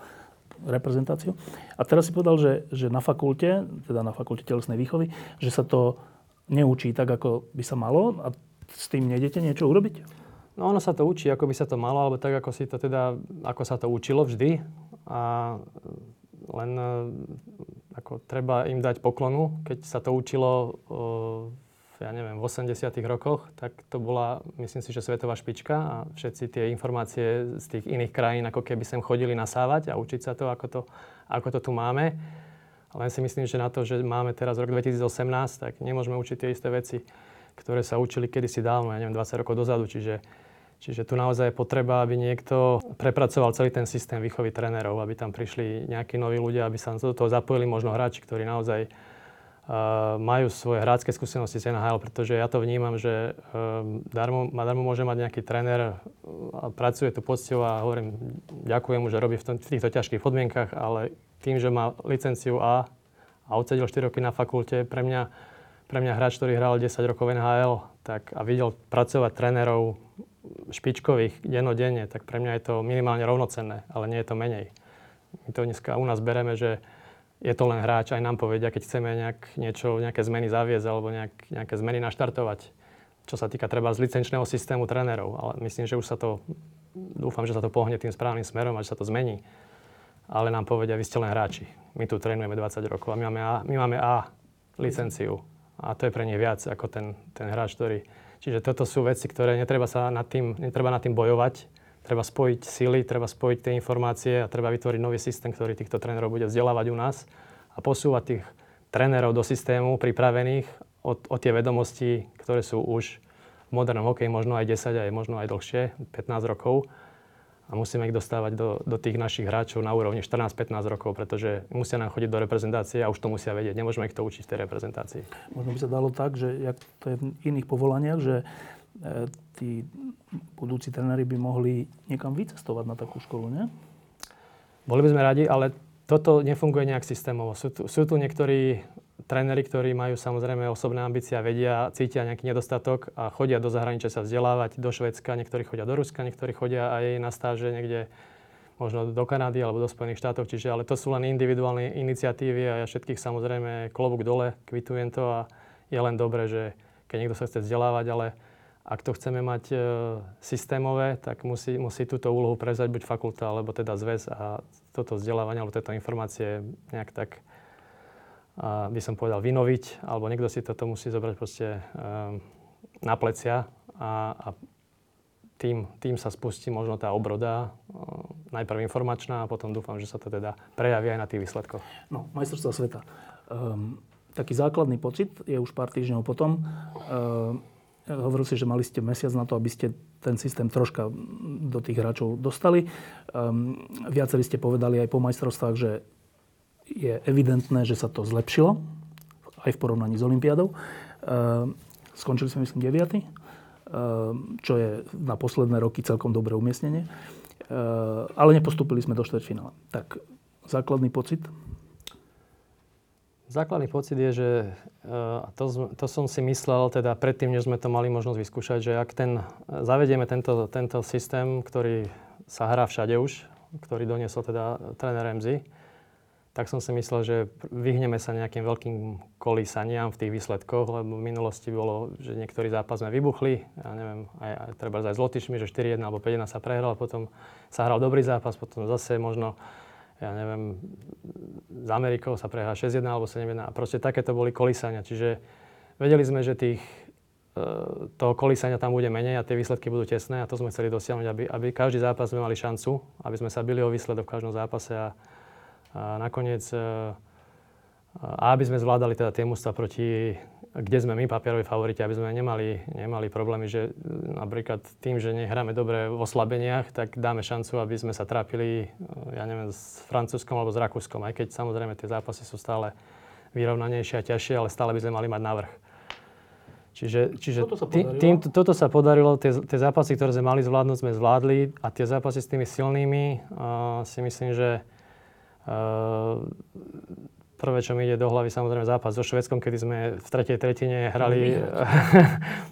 reprezentáciu. A teraz si povedal, že, že na fakulte, teda na fakulte telesnej výchovy, že sa to neučí tak, ako by sa malo a s tým nejdete niečo urobiť? No ono sa to učí, ako by sa to malo, alebo tak, ako, si to teda, ako sa to učilo vždy. A len ako treba im dať poklonu, keď sa to učilo ja neviem, v 80 rokoch, tak to bola, myslím si, že svetová špička a všetci tie informácie z tých iných krajín ako keby sem chodili nasávať a učiť sa to, ako to, ako to tu máme. Len si myslím, že na to, že máme teraz rok 2018, tak nemôžeme učiť tie isté veci, ktoré sa učili kedysi dávno, ja neviem, 20 rokov dozadu. Čiže, čiže tu naozaj je potreba, aby niekto prepracoval celý ten systém výchovy trénerov, aby tam prišli nejakí noví ľudia, aby sa do toho zapojili možno hráči, ktorí naozaj majú svoje hrácké skúsenosti z NHL, pretože ja to vnímam, že um, darmo, darmo môže mať nejaký tréner a pracuje tu poctivo a hovorím, ďakujem mu, že robí v, tom, v týchto ťažkých podmienkach, ale tým, že má licenciu A a odsedil 4 roky na fakulte, pre mňa, pre mňa hráč, ktorý hral 10 rokov NHL tak, a videl pracovať trénerov špičkových dennodenne, tak pre mňa je to minimálne rovnocenné, ale nie je to menej. My to dneska u nás bereme, že je to len hráč, aj nám povedia, keď chceme nejak niečo, nejaké zmeny zaviesť alebo nejak, nejaké zmeny naštartovať, čo sa týka treba z licenčného systému trénerov. Ale myslím, že už sa to, dúfam, že sa to pohne tým správnym smerom a že sa to zmení. Ale nám povedia, vy ste len hráči. My tu trénujeme 20 rokov a my máme A, my máme A licenciu. A to je pre nich viac ako ten, ten hráč, ktorý... Čiže toto sú veci, ktoré netreba sa nad tým, netreba nad tým bojovať, treba spojiť sily, treba spojiť tie informácie a treba vytvoriť nový systém, ktorý týchto trénerov bude vzdelávať u nás a posúvať tých trénerov do systému pripravených o, tie vedomosti, ktoré sú už v modernom hokeji možno aj 10, aj možno aj dlhšie, 15 rokov. A musíme ich dostávať do, do tých našich hráčov na úrovni 14-15 rokov, pretože musia nám chodiť do reprezentácie a už to musia vedieť. Nemôžeme ich to učiť v tej reprezentácii. Možno by sa dalo tak, že jak to je v iných povolaniach, že tí budúci tréneri by mohli niekam vycestovať na takú školu, nie? Boli by sme radi, ale toto nefunguje nejak systémovo. Sú tu, sú tu niektorí tréneri, ktorí majú samozrejme osobné ambície a vedia, cítia nejaký nedostatok a chodia do zahraničia sa vzdelávať, do Švedska, niektorí chodia do Ruska, niektorí chodia aj na stáže niekde možno do Kanady alebo do Spojených štátov, čiže ale to sú len individuálne iniciatívy a ja všetkých samozrejme klobúk dole, kvitujem to a je len dobré, že keď niekto sa chce vzdelávať, ale ak to chceme mať e, systémové, tak musí, musí túto úlohu prezať buď fakulta, alebo teda zväz a toto vzdelávanie, alebo tieto informácie nejak tak, by som povedal, vynoviť, alebo niekto si toto musí zobrať proste e, na plecia a, a tým, tým sa spustí možno tá obroda, e, najprv informačná a potom dúfam, že sa to teda prejaví aj na tých výsledkoch. No, majstrovstvá sveta. Um, taký základný pocit je už pár týždňov potom. Um, Hovoril si, že mali ste mesiac na to, aby ste ten systém troška do tých hráčov dostali. Um, viacerí ste povedali aj po majstrovstvách, že je evidentné, že sa to zlepšilo aj v porovnaní s Olympiádou. Um, skončili sme, myslím, 9. Um, čo je na posledné roky celkom dobré umiestnenie. Uh, ale nepostúpili sme do štvrťfinále. Tak základný pocit Základný pocit je, že eh, to, to som si myslel teda predtým, než sme to mali možnosť vyskúšať, že ak ten, zavedieme tento, tento systém, ktorý sa hrá všade už, ktorý doniesol teda tréner MZ, tak som si myslel, že vyhneme sa nejakým veľkým kolísaniam v tých výsledkoch, lebo v minulosti bolo, že niektorý zápas sme vybuchli, ja neviem, aj, aj treba aj s Lotyšmi, že 4-1 alebo 5-1 sa prehral, potom sa hral dobrý zápas, potom zase možno ja neviem, s Amerikou sa prehrá 6-1 alebo 7-1 a proste takéto boli kolísania. Čiže vedeli sme, že tých, e, toho kolísania tam bude menej a tie výsledky budú tesné a to sme chceli dosiahnuť, aby, aby každý zápas sme mali šancu, aby sme sa byli o výsledok v každom zápase a, a nakoniec e, a aby sme zvládali teda tie mústva proti kde sme my papieroví favoriti, aby sme nemali, nemali problémy, že napríklad tým, že nehráme dobre v oslabeniach, tak dáme šancu, aby sme sa trápili, ja neviem, s Francúzskom alebo s Rakúskom, aj keď samozrejme tie zápasy sú stále vyrovnanejšie a ťažšie, ale stále by sme mali mať návrh. Čiže, čiže toto, sa tý, tým, toto sa podarilo, tie, tie zápasy, ktoré sme mali zvládnuť, sme zvládli a tie zápasy s tými silnými uh, si myslím, že uh, Prvé, čo mi ide do hlavy, samozrejme zápas so Švedskom, kedy sme v tretej tretine hrali,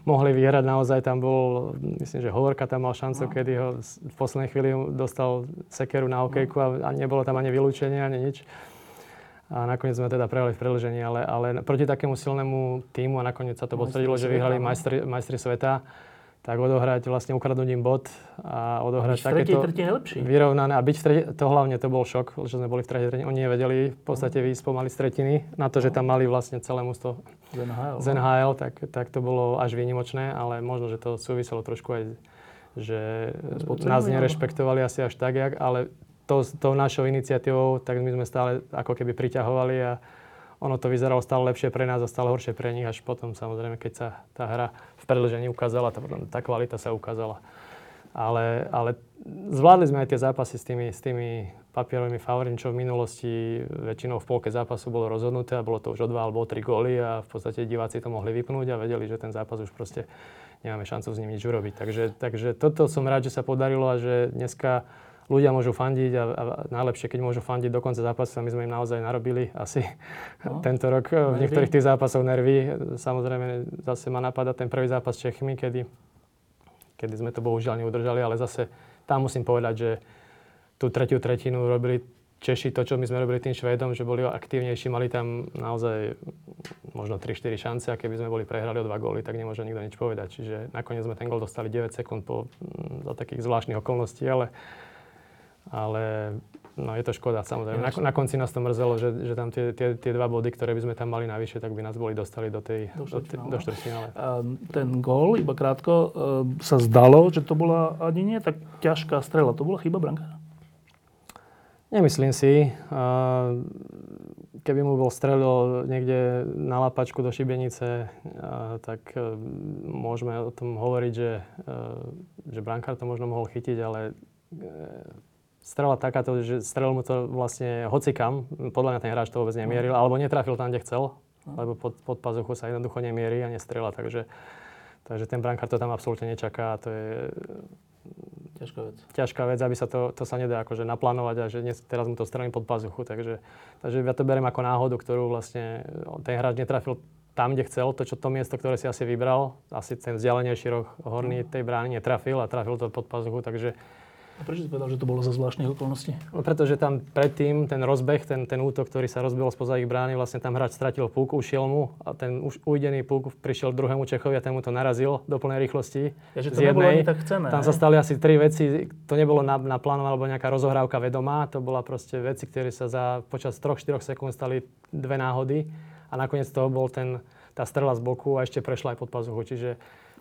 mohli vyhrať *laughs* naozaj. Tam bol, myslím, že Hovorka tam mal šancu, no. kedy ho v poslednej chvíli dostal sekeru na hokejku a, a nebolo tam ani vylúčenie, ani nič. A nakoniec sme teda prehrali v predlžení, ale, ale proti takému silnému týmu a nakoniec sa to potvrdilo, že vyhrali no. majstri, majstri sveta tak odohrať vlastne ukradnutím bod a odohrať a takéto vyrovnané. A byť v tretej, to hlavne to bol šok, že sme boli v tretej tretine. Oni nevedeli v podstate výjsť pomaly z tretiny. Na to, že tam mali vlastne celé mústvo z NHL, z NHL tak, tak to bolo až výnimočné, ale možno, že to súviselo trošku aj, že nás nerešpektovali asi až tak, jak, ale to, tou našou iniciatívou, tak my sme stále ako keby priťahovali a ono to vyzeralo stále lepšie pre nás a stále horšie pre nich, až potom samozrejme, keď sa tá hra v predlžení ukázala, tá, tá kvalita sa ukázala. Ale, ale zvládli sme aj tie zápasy s tými, s tými papierovými favoritmi, čo v minulosti väčšinou v polke zápasu bolo rozhodnuté a bolo to už o dva alebo o tri góly a v podstate diváci to mohli vypnúť a vedeli, že ten zápas už proste nemáme šancu s ním nič urobiť. Takže, takže toto som rád, že sa podarilo a že dneska ľudia môžu fandiť a, a najlepšie, keď môžu fandiť do konca zápasu. A my sme im naozaj narobili asi no, *laughs* tento rok nervy. v niektorých tých zápasoch nervy. Samozrejme, zase ma napadá ten prvý zápas s Čechmi, kedy, kedy sme to bohužiaľ neudržali, ale zase tam musím povedať, že tú tretiu tretinu robili Češi to, čo my sme robili tým Švédom, že boli aktívnejší, mali tam naozaj možno 3-4 šance a keby sme boli prehrali o dva góly, tak nemôže nikto nič povedať. Čiže nakoniec sme ten gól dostali 9 sekúnd po, za takých zvláštnych okolností, ale ale no, je to škoda samozrejme. Na, na konci nás to mrzelo, že, že tam tie, tie, tie dva body, ktoré by sme tam mali navyše, tak by nás boli dostali do tej do štvrťfinále. ten gól, iba krátko, uh, sa zdalo, že to bola ani nie tak ťažká strela. To bola chyba brankára? Nemyslím si. Uh, keby mu bol strelil niekde na lapačku do šibenice, tak môžeme o tom hovoriť, že, že brankár to možno mohol chytiť, ale strela takáto, že strelil mu to vlastne hocikam, podľa mňa ten hráč to vôbec nemieril, alebo netrafil tam, kde chcel, lebo pod, pod pazuchu sa jednoducho nemierí a nestrela, takže, takže ten brankár to tam absolútne nečaká a to je Ťažká vec. Ťažká vec, aby sa to, to sa nedá akože naplánovať a že dnes, teraz mu to strelím pod pazuchu. Takže, takže ja to beriem ako náhodu, ktorú vlastne ten hráč netrafil tam, kde chcel, to, čo to miesto, ktoré si asi vybral, asi ten vzdialenejší roh horný tej brány netrafil a trafil to pod pazuchu, takže a prečo si povedal, že to bolo za zvláštnych okolností? No, pretože tam predtým ten rozbeh, ten, ten útok, ktorý sa rozbil spoza ich brány, vlastne tam hráč stratil púk, ušiel mu a ten už ujdený púk prišiel druhému Čechovi a ten mu to narazil do plnej rýchlosti. Ja, že to jednej. ani tak cené, tam sa stali asi tri veci, to nebolo na, na plánu alebo nejaká rozohrávka vedomá, to bola proste veci, ktoré sa za počas 3-4 sekúnd stali dve náhody a nakoniec toho bol ten, tá strela z boku a ešte prešla aj pod pazuchu. Čiže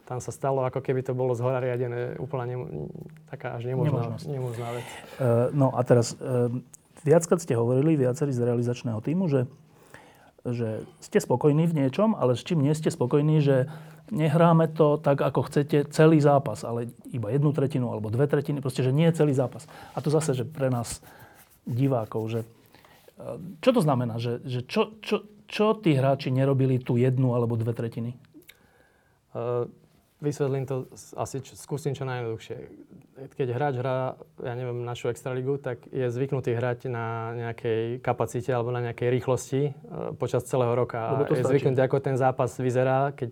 tam sa stalo, ako keby to bolo zhora riadené, úplne nem, taká až nemožná, nemožná vec. Uh, no a teraz, uh, viackrát ste hovorili, viacerí z realizačného týmu, že, že ste spokojní v niečom, ale s čím nie ste spokojní, že nehráme to tak, ako chcete celý zápas, ale iba jednu tretinu alebo dve tretiny, proste, že nie celý zápas. A to zase, že pre nás divákov, že uh, čo to znamená, že, že čo, čo, čo tí hráči nerobili tú jednu alebo dve tretiny? Uh, Vysvetlím to asi, čo, skúsim čo najjednoduchšie. Keď hráč hrá, ja neviem, našu extraligu, tak je zvyknutý hrať na nejakej kapacite alebo na nejakej rýchlosti e, počas celého roka. A je zvyknutý, ako ten zápas vyzerá, keď,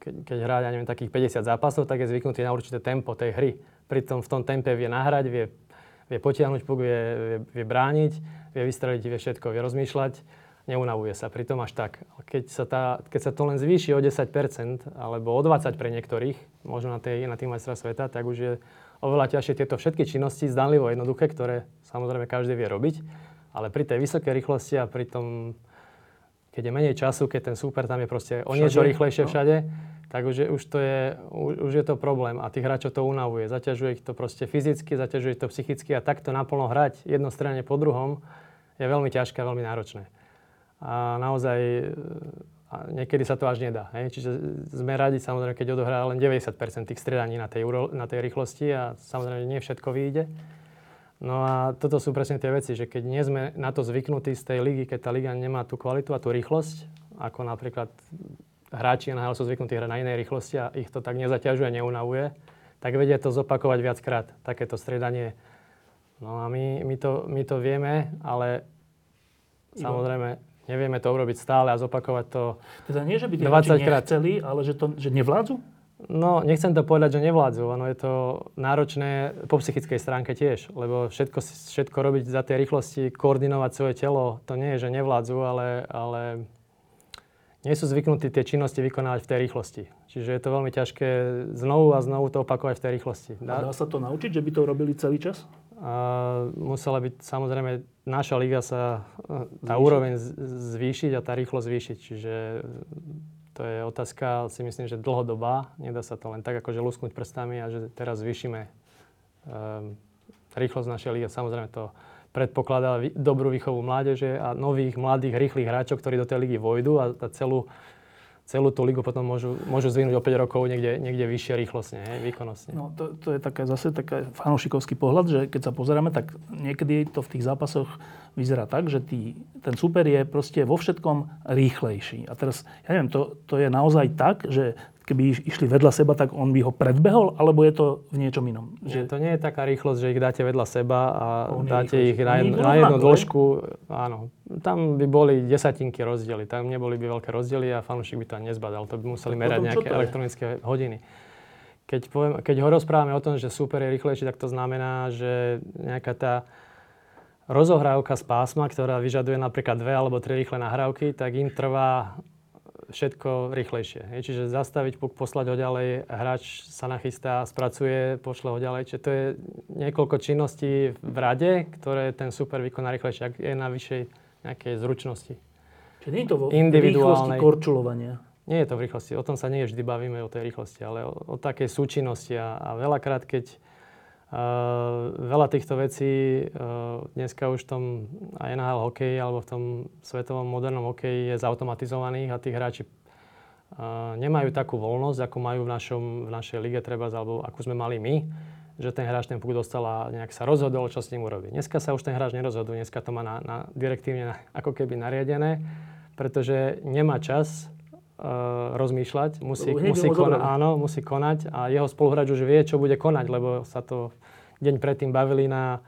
keď, keď hrá, ja neviem, takých 50 zápasov, tak je zvyknutý na určité tempo tej hry. Pritom v tom tempe vie nahrať, vie, vie potiahnuť puk, vie, vie, vie brániť, vie vystreliť, vie všetko, vie rozmýšľať neunavuje sa pri tom až tak. Keď sa, tá, keď sa to len zvýši o 10% alebo o 20% pre niektorých, možno na, tej, na tým majstra sveta, tak už je oveľa ťažšie tieto všetky činnosti zdanlivo jednoduché, ktoré samozrejme každý vie robiť, ale pri tej vysokej rýchlosti a pri tom, keď je menej času, keď ten super tam je proste o niečo všade, rýchlejšie no. všade, tak už je, už, to je, už, už je to problém a tých hráčov to unavuje. Zaťažuje ich to proste fyzicky, zaťažuje ich to psychicky a takto naplno hrať jednostranne po druhom je veľmi ťažké a veľmi náročné a naozaj a niekedy sa to až nedá. Hej? Čiže sme radi samozrejme, keď odohrá len 90% tých stredaní na tej, na tej rýchlosti a samozrejme nie všetko vyjde. No a toto sú presne tie veci, že keď nie sme na to zvyknutí z tej ligy, keď tá liga nemá tú kvalitu a tú rýchlosť, ako napríklad hráči NHL sú zvyknutí hrať na inej rýchlosti a ich to tak nezaťažuje, neunavuje, tak vedia to zopakovať viackrát, takéto striedanie. No a my, my, to, my to vieme, ale samozrejme Nevieme to urobiť stále a zopakovať to Teda nie, že by tie krát. nechceli, ale že, to, že nevládzu? No, nechcem to povedať, že nevládzu. Ono je to náročné po psychickej stránke tiež, lebo všetko, všetko robiť za tej rýchlosti, koordinovať svoje telo, to nie je, že nevládzu, ale, ale nie sú zvyknutí tie činnosti vykonávať v tej rýchlosti. Čiže je to veľmi ťažké znovu a znovu to opakovať v tej rýchlosti. Dá, dá sa to naučiť, že by to robili celý čas? A musela byť, samozrejme, naša liga sa, tá zvýšiť. úroveň zvýšiť a tá rýchlosť zvýšiť. Čiže to je otázka, si myslím, že dlhodobá. Nedá sa to len tak akože lusknúť prstami a že teraz zvýšime um, rýchlosť našej ligy. Samozrejme to predpokladá dobrú výchovu mládeže a nových, mladých, rýchlych hráčov, ktorí do tej ligy vojdu a, a celú celú tú ligu potom môžu, môžu zvinúť o 5 rokov niekde, niekde vyššie rýchlostne, hej, výkonnostne. No to, to je taká, zase taký fanúšikovský pohľad, že keď sa pozeráme, tak niekedy to v tých zápasoch vyzerá tak, že tý, ten super je proste vo všetkom rýchlejší. A teraz, ja neviem, to, to je naozaj tak, že keby išli vedľa seba, tak on by ho predbehol, alebo je to v niečom inom? Že... Nie, to nie je taká rýchlosť, že ich dáte vedľa seba a on dáte ich na, jednu, na jednu dĺžku. Áno, tam by boli desatinky rozdiely, tam neboli by veľké rozdiely a fanúšik by to ani nezbadal, to by museli merať nejaké elektronické hodiny. Keď, poviem, keď ho rozprávame o tom, že super je rýchlejší, tak to znamená, že nejaká tá rozohrávka z pásma, ktorá vyžaduje napríklad dve alebo tri rýchle nahrávky, tak im trvá všetko rýchlejšie. Hej. Čiže zastaviť puk, poslať ho ďalej, hráč sa nachystá, spracuje, pošle ho ďalej. Čiže to je niekoľko činností v rade, ktoré ten super vykoná rýchlejšie, ak je na vyššej nejakej zručnosti. Čiže nie je to vo rýchlosti korčulovania? Nie je to v rýchlosti. O tom sa nie vždy bavíme, o tej rýchlosti, ale o, o takej súčinnosti. A, a veľakrát, keď Uh, veľa týchto vecí uh, dneska už v tom aj NHL hokeji alebo v tom svetovom modernom hokeji je zautomatizovaných a tí hráči uh, nemajú takú voľnosť, ako majú v, našom, v našej lige treba, alebo ako sme mali my, že ten hráč ten puk dostal a nejak sa rozhodol, čo s ním urobí. Dneska sa už ten hráč nerozhoduje, dneska to má na, na, direktívne na, ako keby nariadené, pretože nemá čas uh, rozmýšľať, musí, musí, konať, áno, musí konať a jeho spoluhráč už vie, čo bude konať, lebo sa to deň predtým bavili na,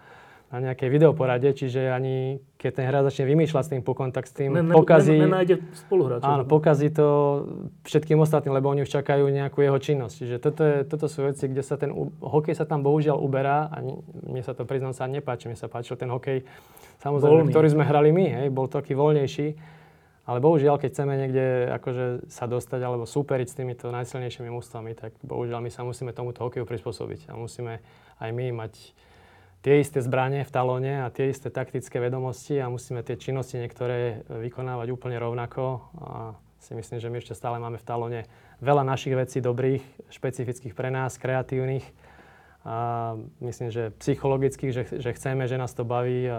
na nejakej videoporade, čiže ani keď ten hráč začne vymýšľať s tým pukom, tak s tým ne, ne, pokazí... Ne, nenájde spoluhráča. Áno, pokazí to všetkým ostatným, lebo oni už čakajú nejakú jeho činnosť. Čiže toto, je, toto sú veci, kde sa ten hokej sa tam bohužiaľ uberá a mne sa to priznám sa nepáči. Mne sa páčil ten hokej, samozrejme, Voľný. ktorý sme hrali my, hej, bol taký voľnejší ale bohužiaľ, keď chceme niekde akože sa dostať alebo súperiť s týmito najsilnejšími mústvami, tak bohužiaľ my sa musíme tomuto hokeju prispôsobiť. A musíme aj my mať tie isté zbranie v talóne a tie isté taktické vedomosti a musíme tie činnosti niektoré vykonávať úplne rovnako. A si myslím, že my ešte stále máme v talóne veľa našich vecí dobrých, špecifických pre nás, kreatívnych a myslím, že psychologických, že, že chceme, že nás to baví a, a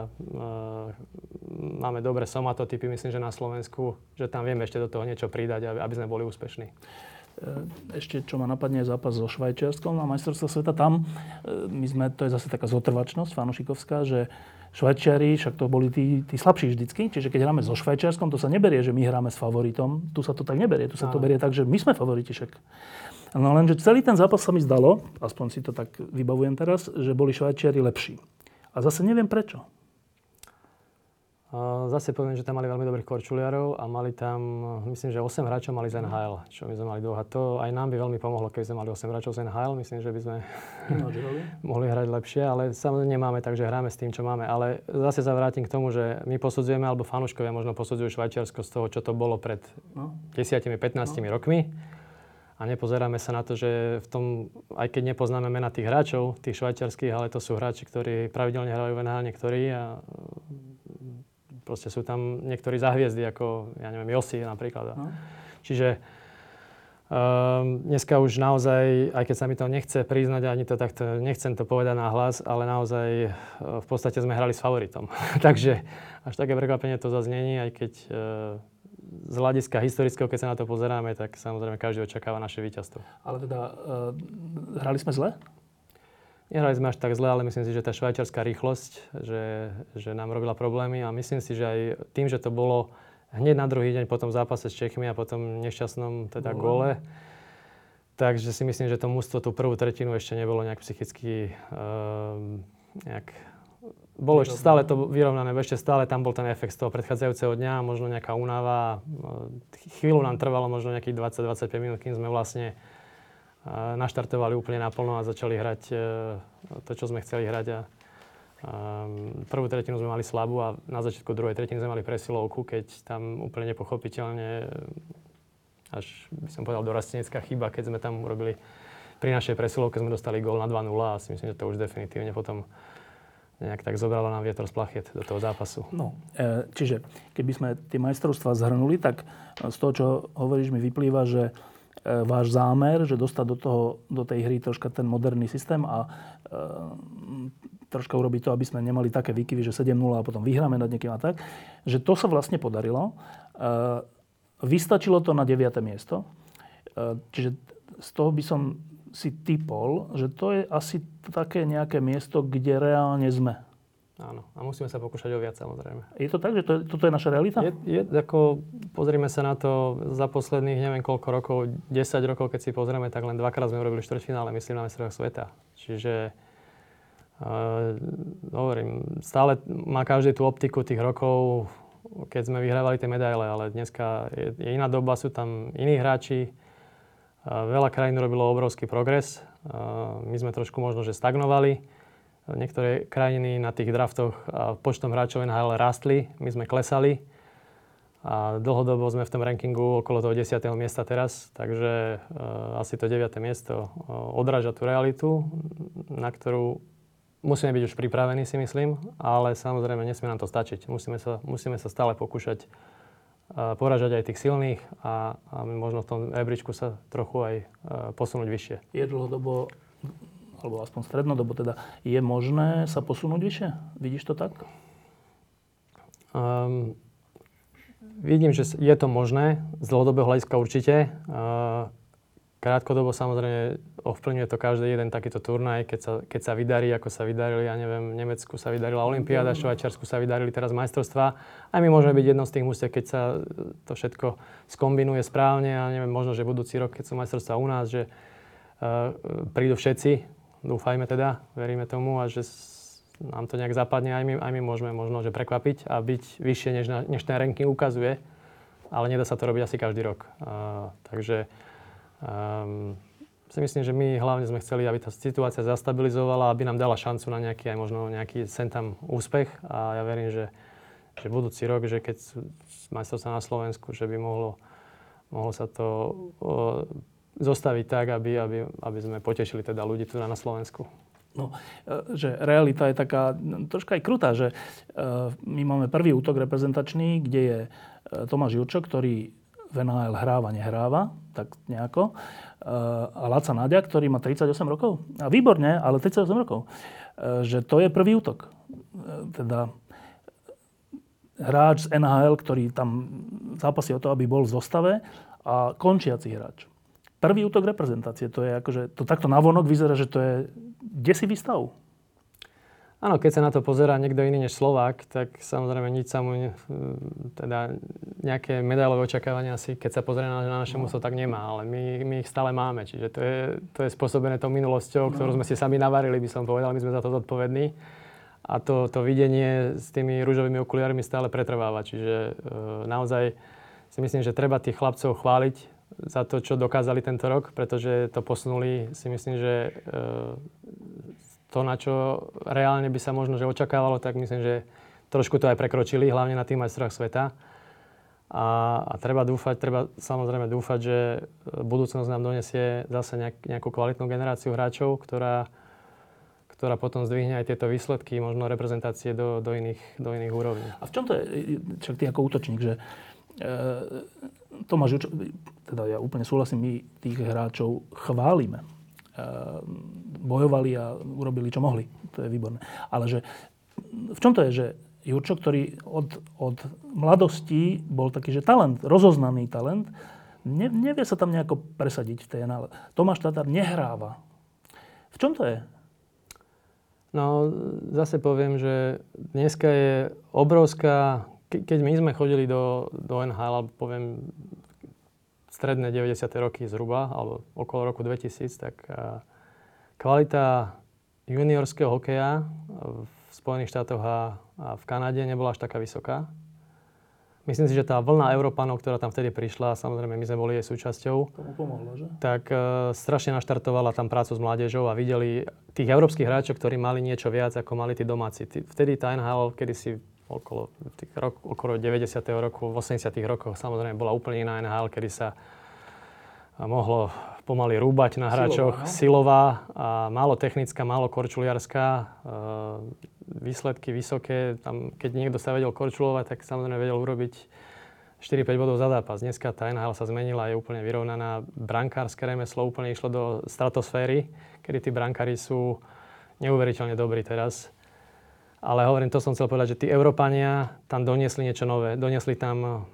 máme dobré somatotypy, myslím, že na Slovensku, že tam vieme ešte do toho niečo pridať, aby, aby sme boli úspešní. E, ešte, čo ma napadne, je zápas so Švajčiarskom na majstrovstvo sveta. Tam e, my sme, to je zase taká zotrvačnosť fanušikovská, že Švajčiari, však to boli tí, tí slabší vždycky, čiže keď hráme so Švajčiarskom, to sa neberie, že my hráme s favoritom. Tu sa to tak neberie, tu sa to berie tak, že my sme favoriti však. No lenže celý ten zápas sa mi zdalo, aspoň si to tak vybavujem teraz, že boli Švajčiari lepší. A zase neviem prečo. Zase poviem, že tam mali veľmi dobrých korčuliarov a mali tam, myslím, že 8 hráčov mali z NHL, čo my sme mali dlho. A to aj nám by veľmi pomohlo, keby sme mali 8 hráčov z NHL. Myslím, že by sme *laughs* mohli hrať lepšie, ale samozrejme nemáme, takže hráme s tým, čo máme. Ale zase sa vrátim k tomu, že my posudzujeme, alebo fanúškovia možno posudzujú Švajčiarsko z toho, čo to bolo pred no. 10-15 no. rokmi a nepozeráme sa na to, že v tom, aj keď nepoznáme mena tých hráčov, tých švajčiarských, ale to sú hráči, ktorí pravidelne hrajú v NHL, niektorí a mm, proste sú tam niektorí zahviezdy, ako, ja neviem, Josi napríklad. No. Čiže um, dneska už naozaj, aj keď sa mi to nechce priznať, ani to takto, nechcem to povedať na hlas, ale naozaj uh, v podstate sme hrali s favoritom. *laughs* Takže až také prekvapenie to zaznení, aj keď uh, z hľadiska historického, keď sa na to pozeráme, tak samozrejme každý očakáva naše víťazstvo. Ale teda uh, hrali sme zle? Nehrali sme až tak zle, ale myslím si, že tá švajčiarská rýchlosť, že, že nám robila problémy a myslím si, že aj tým, že to bolo hneď na druhý deň po tom zápase s Čechmi a potom nešťastnom teda no. gole, takže si myslím, že to mústvo tú prvú tretinu ešte nebolo nejak psychicky uh, nejak bolo ešte stále to vyrovnané, ešte stále tam bol ten efekt z toho predchádzajúceho dňa, možno nejaká únava. Chvíľu nám trvalo možno nejakých 20-25 minút, kým sme vlastne naštartovali úplne naplno a začali hrať e, to, čo sme chceli hrať. A, prvú tretinu sme mali slabú a na začiatku druhej tretiny sme mali presilovku, keď tam úplne nepochopiteľne, až by som povedal, dorastenecká chyba, keď sme tam urobili pri našej presilovke sme dostali gól na 2-0 a si myslím, že to už definitívne potom nejak tak zobralo nám vietor z plachiet do toho zápasu. No, e, čiže keby sme tie majstrovstvá zhrnuli, tak z toho, čo hovoríš, mi vyplýva, že e, váš zámer, že dostať do, toho, do tej hry troška ten moderný systém a e, troška urobiť to, aby sme nemali také výkyvy, že 7-0 a potom vyhráme nad niekým a tak, že to sa vlastne podarilo. Vystačilo to na 9. miesto. Čiže z toho by som si typol, že to je asi také nejaké miesto, kde reálne sme. Áno, a musíme sa pokúšať o viac samozrejme. Je to tak, že to je, toto je naša realita? Je, je, ako, pozrime sa na to za posledných neviem koľko rokov, 10 rokov, keď si pozrieme, tak len dvakrát sme urobili štvrťfinále, myslím, na mestrovách sveta. Čiže uh, hovorím, stále má každý tú optiku tých rokov, keď sme vyhrávali tie medaile, ale dneska je, je iná doba, sú tam iní hráči, Veľa krajín robilo obrovský progres. My sme trošku možno, že stagnovali. Niektoré krajiny na tých draftoch počtom hráčov NHL rastli, my sme klesali. A dlhodobo sme v tom rankingu okolo toho 10. miesta teraz, takže uh, asi to 9. miesto uh, odráža tú realitu, na ktorú musíme byť už pripravení, si myslím, ale samozrejme nesmie nám to stačiť. Musíme sa, musíme sa stále pokúšať poražať aj tých silných a, a možno v tom rebríčku sa trochu aj posunúť vyššie. Je dlhodobo alebo aspoň strednodobo teda, je možné sa posunúť vyššie? Vidíš to tak? Um, vidím, že je to možné. Z dlhodobého hľadiska určite. Uh, krátkodobo samozrejme ovplyvňuje to každý jeden takýto turnaj, keď sa, keď sa vydarí, ako sa vydarili, ja neviem, v Nemecku sa vydarila Olympiáda, v Švajčiarsku sa vydarili teraz majstrovstvá. Aj my môžeme byť jedno z tých mústev, keď sa to všetko skombinuje správne. A neviem, možno, že budúci rok, keď sú majstrovstvá u nás, že uh, prídu všetci, dúfajme teda, veríme tomu a že nám to nejak zapadne, aj my, aj my môžeme možno že prekvapiť a byť vyššie, než, na, než ten ranking ukazuje, ale nedá sa to robiť asi každý rok. Uh, takže Um, si myslím, že my hlavne sme chceli, aby tá situácia zastabilizovala, aby nám dala šancu na nejaký aj možno nejaký sen tam úspech a ja verím, že, že budúci rok, že keď majstrovstvá na Slovensku, že by mohlo, mohlo sa to o, zostaviť tak, aby, aby, aby sme potešili teda ľudí tu na Slovensku. No, e, že realita je taká troška aj krutá, že e, my máme prvý útok reprezentačný, kde je e, Tomáš Jurčo, ktorý v NHL hráva, nehráva, tak nejako. A Laca Náďa, ktorý má 38 rokov. A výborne, ale 38 rokov. E, že to je prvý útok. E, teda hráč z NHL, ktorý tam zápasí o to, aby bol v zostave a končiaci hráč. Prvý útok reprezentácie, to je akože, to takto navonok vyzerá, že to je desivý stav. Áno, keď sa na to pozerá niekto iný než Slovák, tak samozrejme nič sa mu, teda nejaké medailové očakávania asi, keď sa pozrie na, na naše no. tak nemá, ale my, my ich stále máme. Čiže to je, to je spôsobené tou minulosťou, ktorú no. sme si sami navarili, by som povedal, my sme za to zodpovední. A to, to videnie s tými rúžovými okuliarmi stále pretrváva. Čiže e, naozaj si myslím, že treba tých chlapcov chváliť za to, čo dokázali tento rok, pretože to posunuli, si myslím, že e, to, na čo reálne by sa možno že očakávalo, tak myslím, že trošku to aj prekročili, hlavne na tých majstroch sveta. A, a treba dúfať, treba samozrejme dúfať, že budúcnosť nám donesie zase nejak, nejakú kvalitnú generáciu hráčov, ktorá, ktorá potom zdvihne aj tieto výsledky, možno reprezentácie do, do, iných, do iných úrovní. A v čom to je, čak ty ako útočník, že e, Tomáš, teda ja úplne súhlasím, my tých hráčov chválime bojovali a urobili, čo mohli. To je výborné. Ale že, v čom to je, že Jurčo, ktorý od, od mladosti bol taký, že talent, rozoznaný talent, ne, nevie sa tam nejako presadiť v tej NL. Tomáš Tatar nehráva. V čom to je? No, zase poviem, že dneska je obrovská... Ke, keď my sme chodili do, do NHL, poviem stredné 90. roky zhruba, alebo okolo roku 2000, tak kvalita juniorského hokeja v Spojených štátoch a, v Kanade nebola až taká vysoká. Myslím si, že tá vlna Európanov, ktorá tam vtedy prišla, samozrejme my sme boli jej súčasťou, Tomu pomohlo, že? tak e, strašne naštartovala tam prácu s mládežou a videli tých európskych hráčov, ktorí mali niečo viac, ako mali tí domáci. Vtedy tá NHL, kedy si okolo, tých rok, okolo 90. roku, v 80. rokoch samozrejme bola úplne iná NHL, kedy sa mohlo pomaly rúbať na hráčoch. Silová, no? Silová a málo technická, málo korčuliarská. E, výsledky vysoké. Tam, keď niekto sa vedel korčulovať, tak samozrejme vedel urobiť 4-5 bodov za zápas. Dneska tá NHL sa zmenila, je úplne vyrovnaná. Brankárske remeslo úplne išlo do stratosféry, kedy tí brankári sú neuveriteľne dobrí teraz. Ale hovorím, to som chcel povedať, že tí Európania tam doniesli niečo nové. Doniesli tam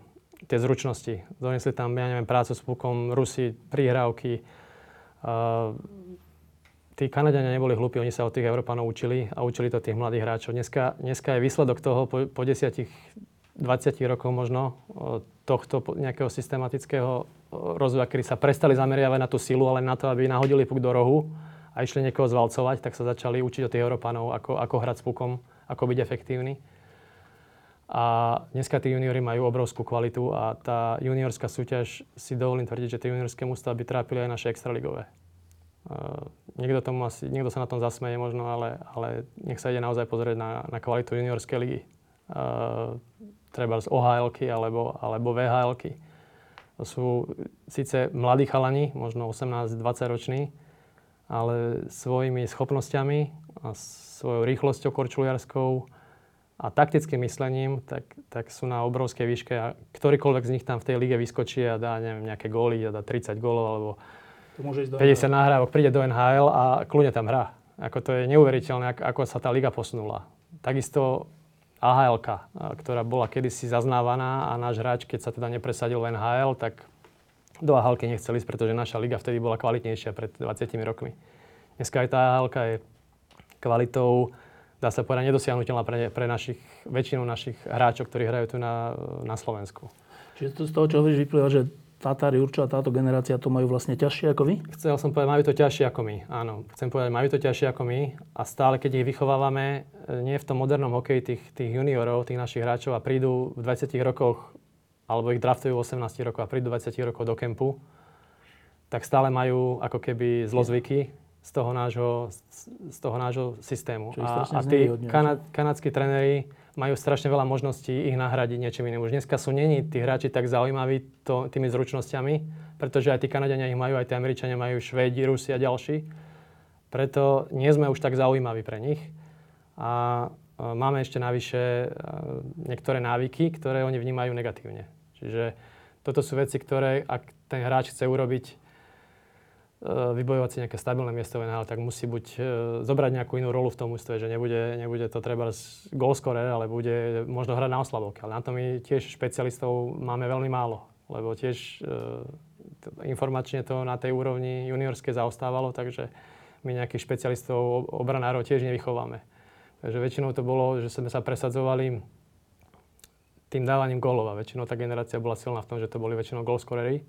tie zručnosti. Donesli tam, ja neviem, prácu s pukom, Rusi, príhrávky. Uh, tí Kanadiania neboli hlúpi, oni sa od tých Európanov učili a učili to tých mladých hráčov. Dneska, dneska je výsledok toho po, po 10 20 rokov možno tohto nejakého systematického rozvoja, kedy sa prestali zameriavať na tú silu, ale na to, aby nahodili puk do rohu a išli niekoho zvalcovať, tak sa začali učiť od tých Európanov, ako, ako hrať s pukom, ako byť efektívny. A dneska tí juniori majú obrovskú kvalitu a tá juniorská súťaž si dovolím tvrdiť, že tie juniorské mústva by trápili aj naše extraligové. Uh, niekto, tomu asi, niekto sa na tom zasmeje možno, ale, ale nech sa ide naozaj pozrieť na, na kvalitu juniorskej ligy. Uh, treba z ohl alebo, alebo vhl. To sú síce mladí chalani, možno 18-20 roční, ale svojimi schopnosťami a svojou rýchlosťou korčuliarskou a taktickým myslením, tak, tak sú na obrovskej výške a ktorýkoľvek z nich tam v tej lige vyskočí a dá neviem, nejaké góly, a dá 30 gólov alebo To môže ísť do 50 nahrávok, príde do NHL a kľudne tam hrá. Ako to je neuveriteľné, ako sa tá liga posunula. Takisto ahl ktorá bola kedysi zaznávaná a náš hráč, keď sa teda nepresadil v NHL, tak do ahl nechcel ísť, pretože naša liga vtedy bola kvalitnejšia pred 20 rokmi. Dneska aj tá ahl je kvalitou, dá sa povedať, nedosiahnutelná pre, pre našich, väčšinu našich hráčov, ktorí hrajú tu na, na Slovensku. Čiže to z toho, čo hovoríš, vyplýva, že Tatári, určite táto generácia to majú vlastne ťažšie ako vy? Chcel som povedať, majú to ťažšie ako my, áno. Chcem povedať, majú to ťažšie ako my a stále, keď ich vychovávame, e, nie v tom modernom hokeji tých, tých juniorov, tých našich hráčov a prídu v 20 rokoch, alebo ich draftujú v 18 rokoch a prídu 20 rokov do kempu, tak stále majú ako keby zlozvyky z toho nášho, z toho nášho systému. a, a tí kana, kanadskí tréneri majú strašne veľa možností ich nahradiť niečím iným. Už dneska sú není tí hráči tak zaujímaví to, tými zručnosťami, pretože aj tí Kanadiania ich majú, aj tí Američania majú, Švédi, Rusi a ďalší. Preto nie sme už tak zaujímaví pre nich. A máme ešte navyše niektoré návyky, ktoré oni vnímajú negatívne. Čiže toto sú veci, ktoré ak ten hráč chce urobiť E, vybojovať si nejaké stabilné miesto v NHL, tak musí buď e, zobrať nejakú inú rolu v tom ústve, že nebude, nebude to treba goal scorer, ale bude možno hrať na oslavovke. Ale na to my tiež špecialistov máme veľmi málo, lebo tiež e, informačne to na tej úrovni juniorskej zaostávalo, takže my nejakých špecialistov obranárov tiež nevychováme. Takže väčšinou to bolo, že sme sa presadzovali tým dávaním gólov a väčšinou tá generácia bola silná v tom, že to boli väčšinou goal scorery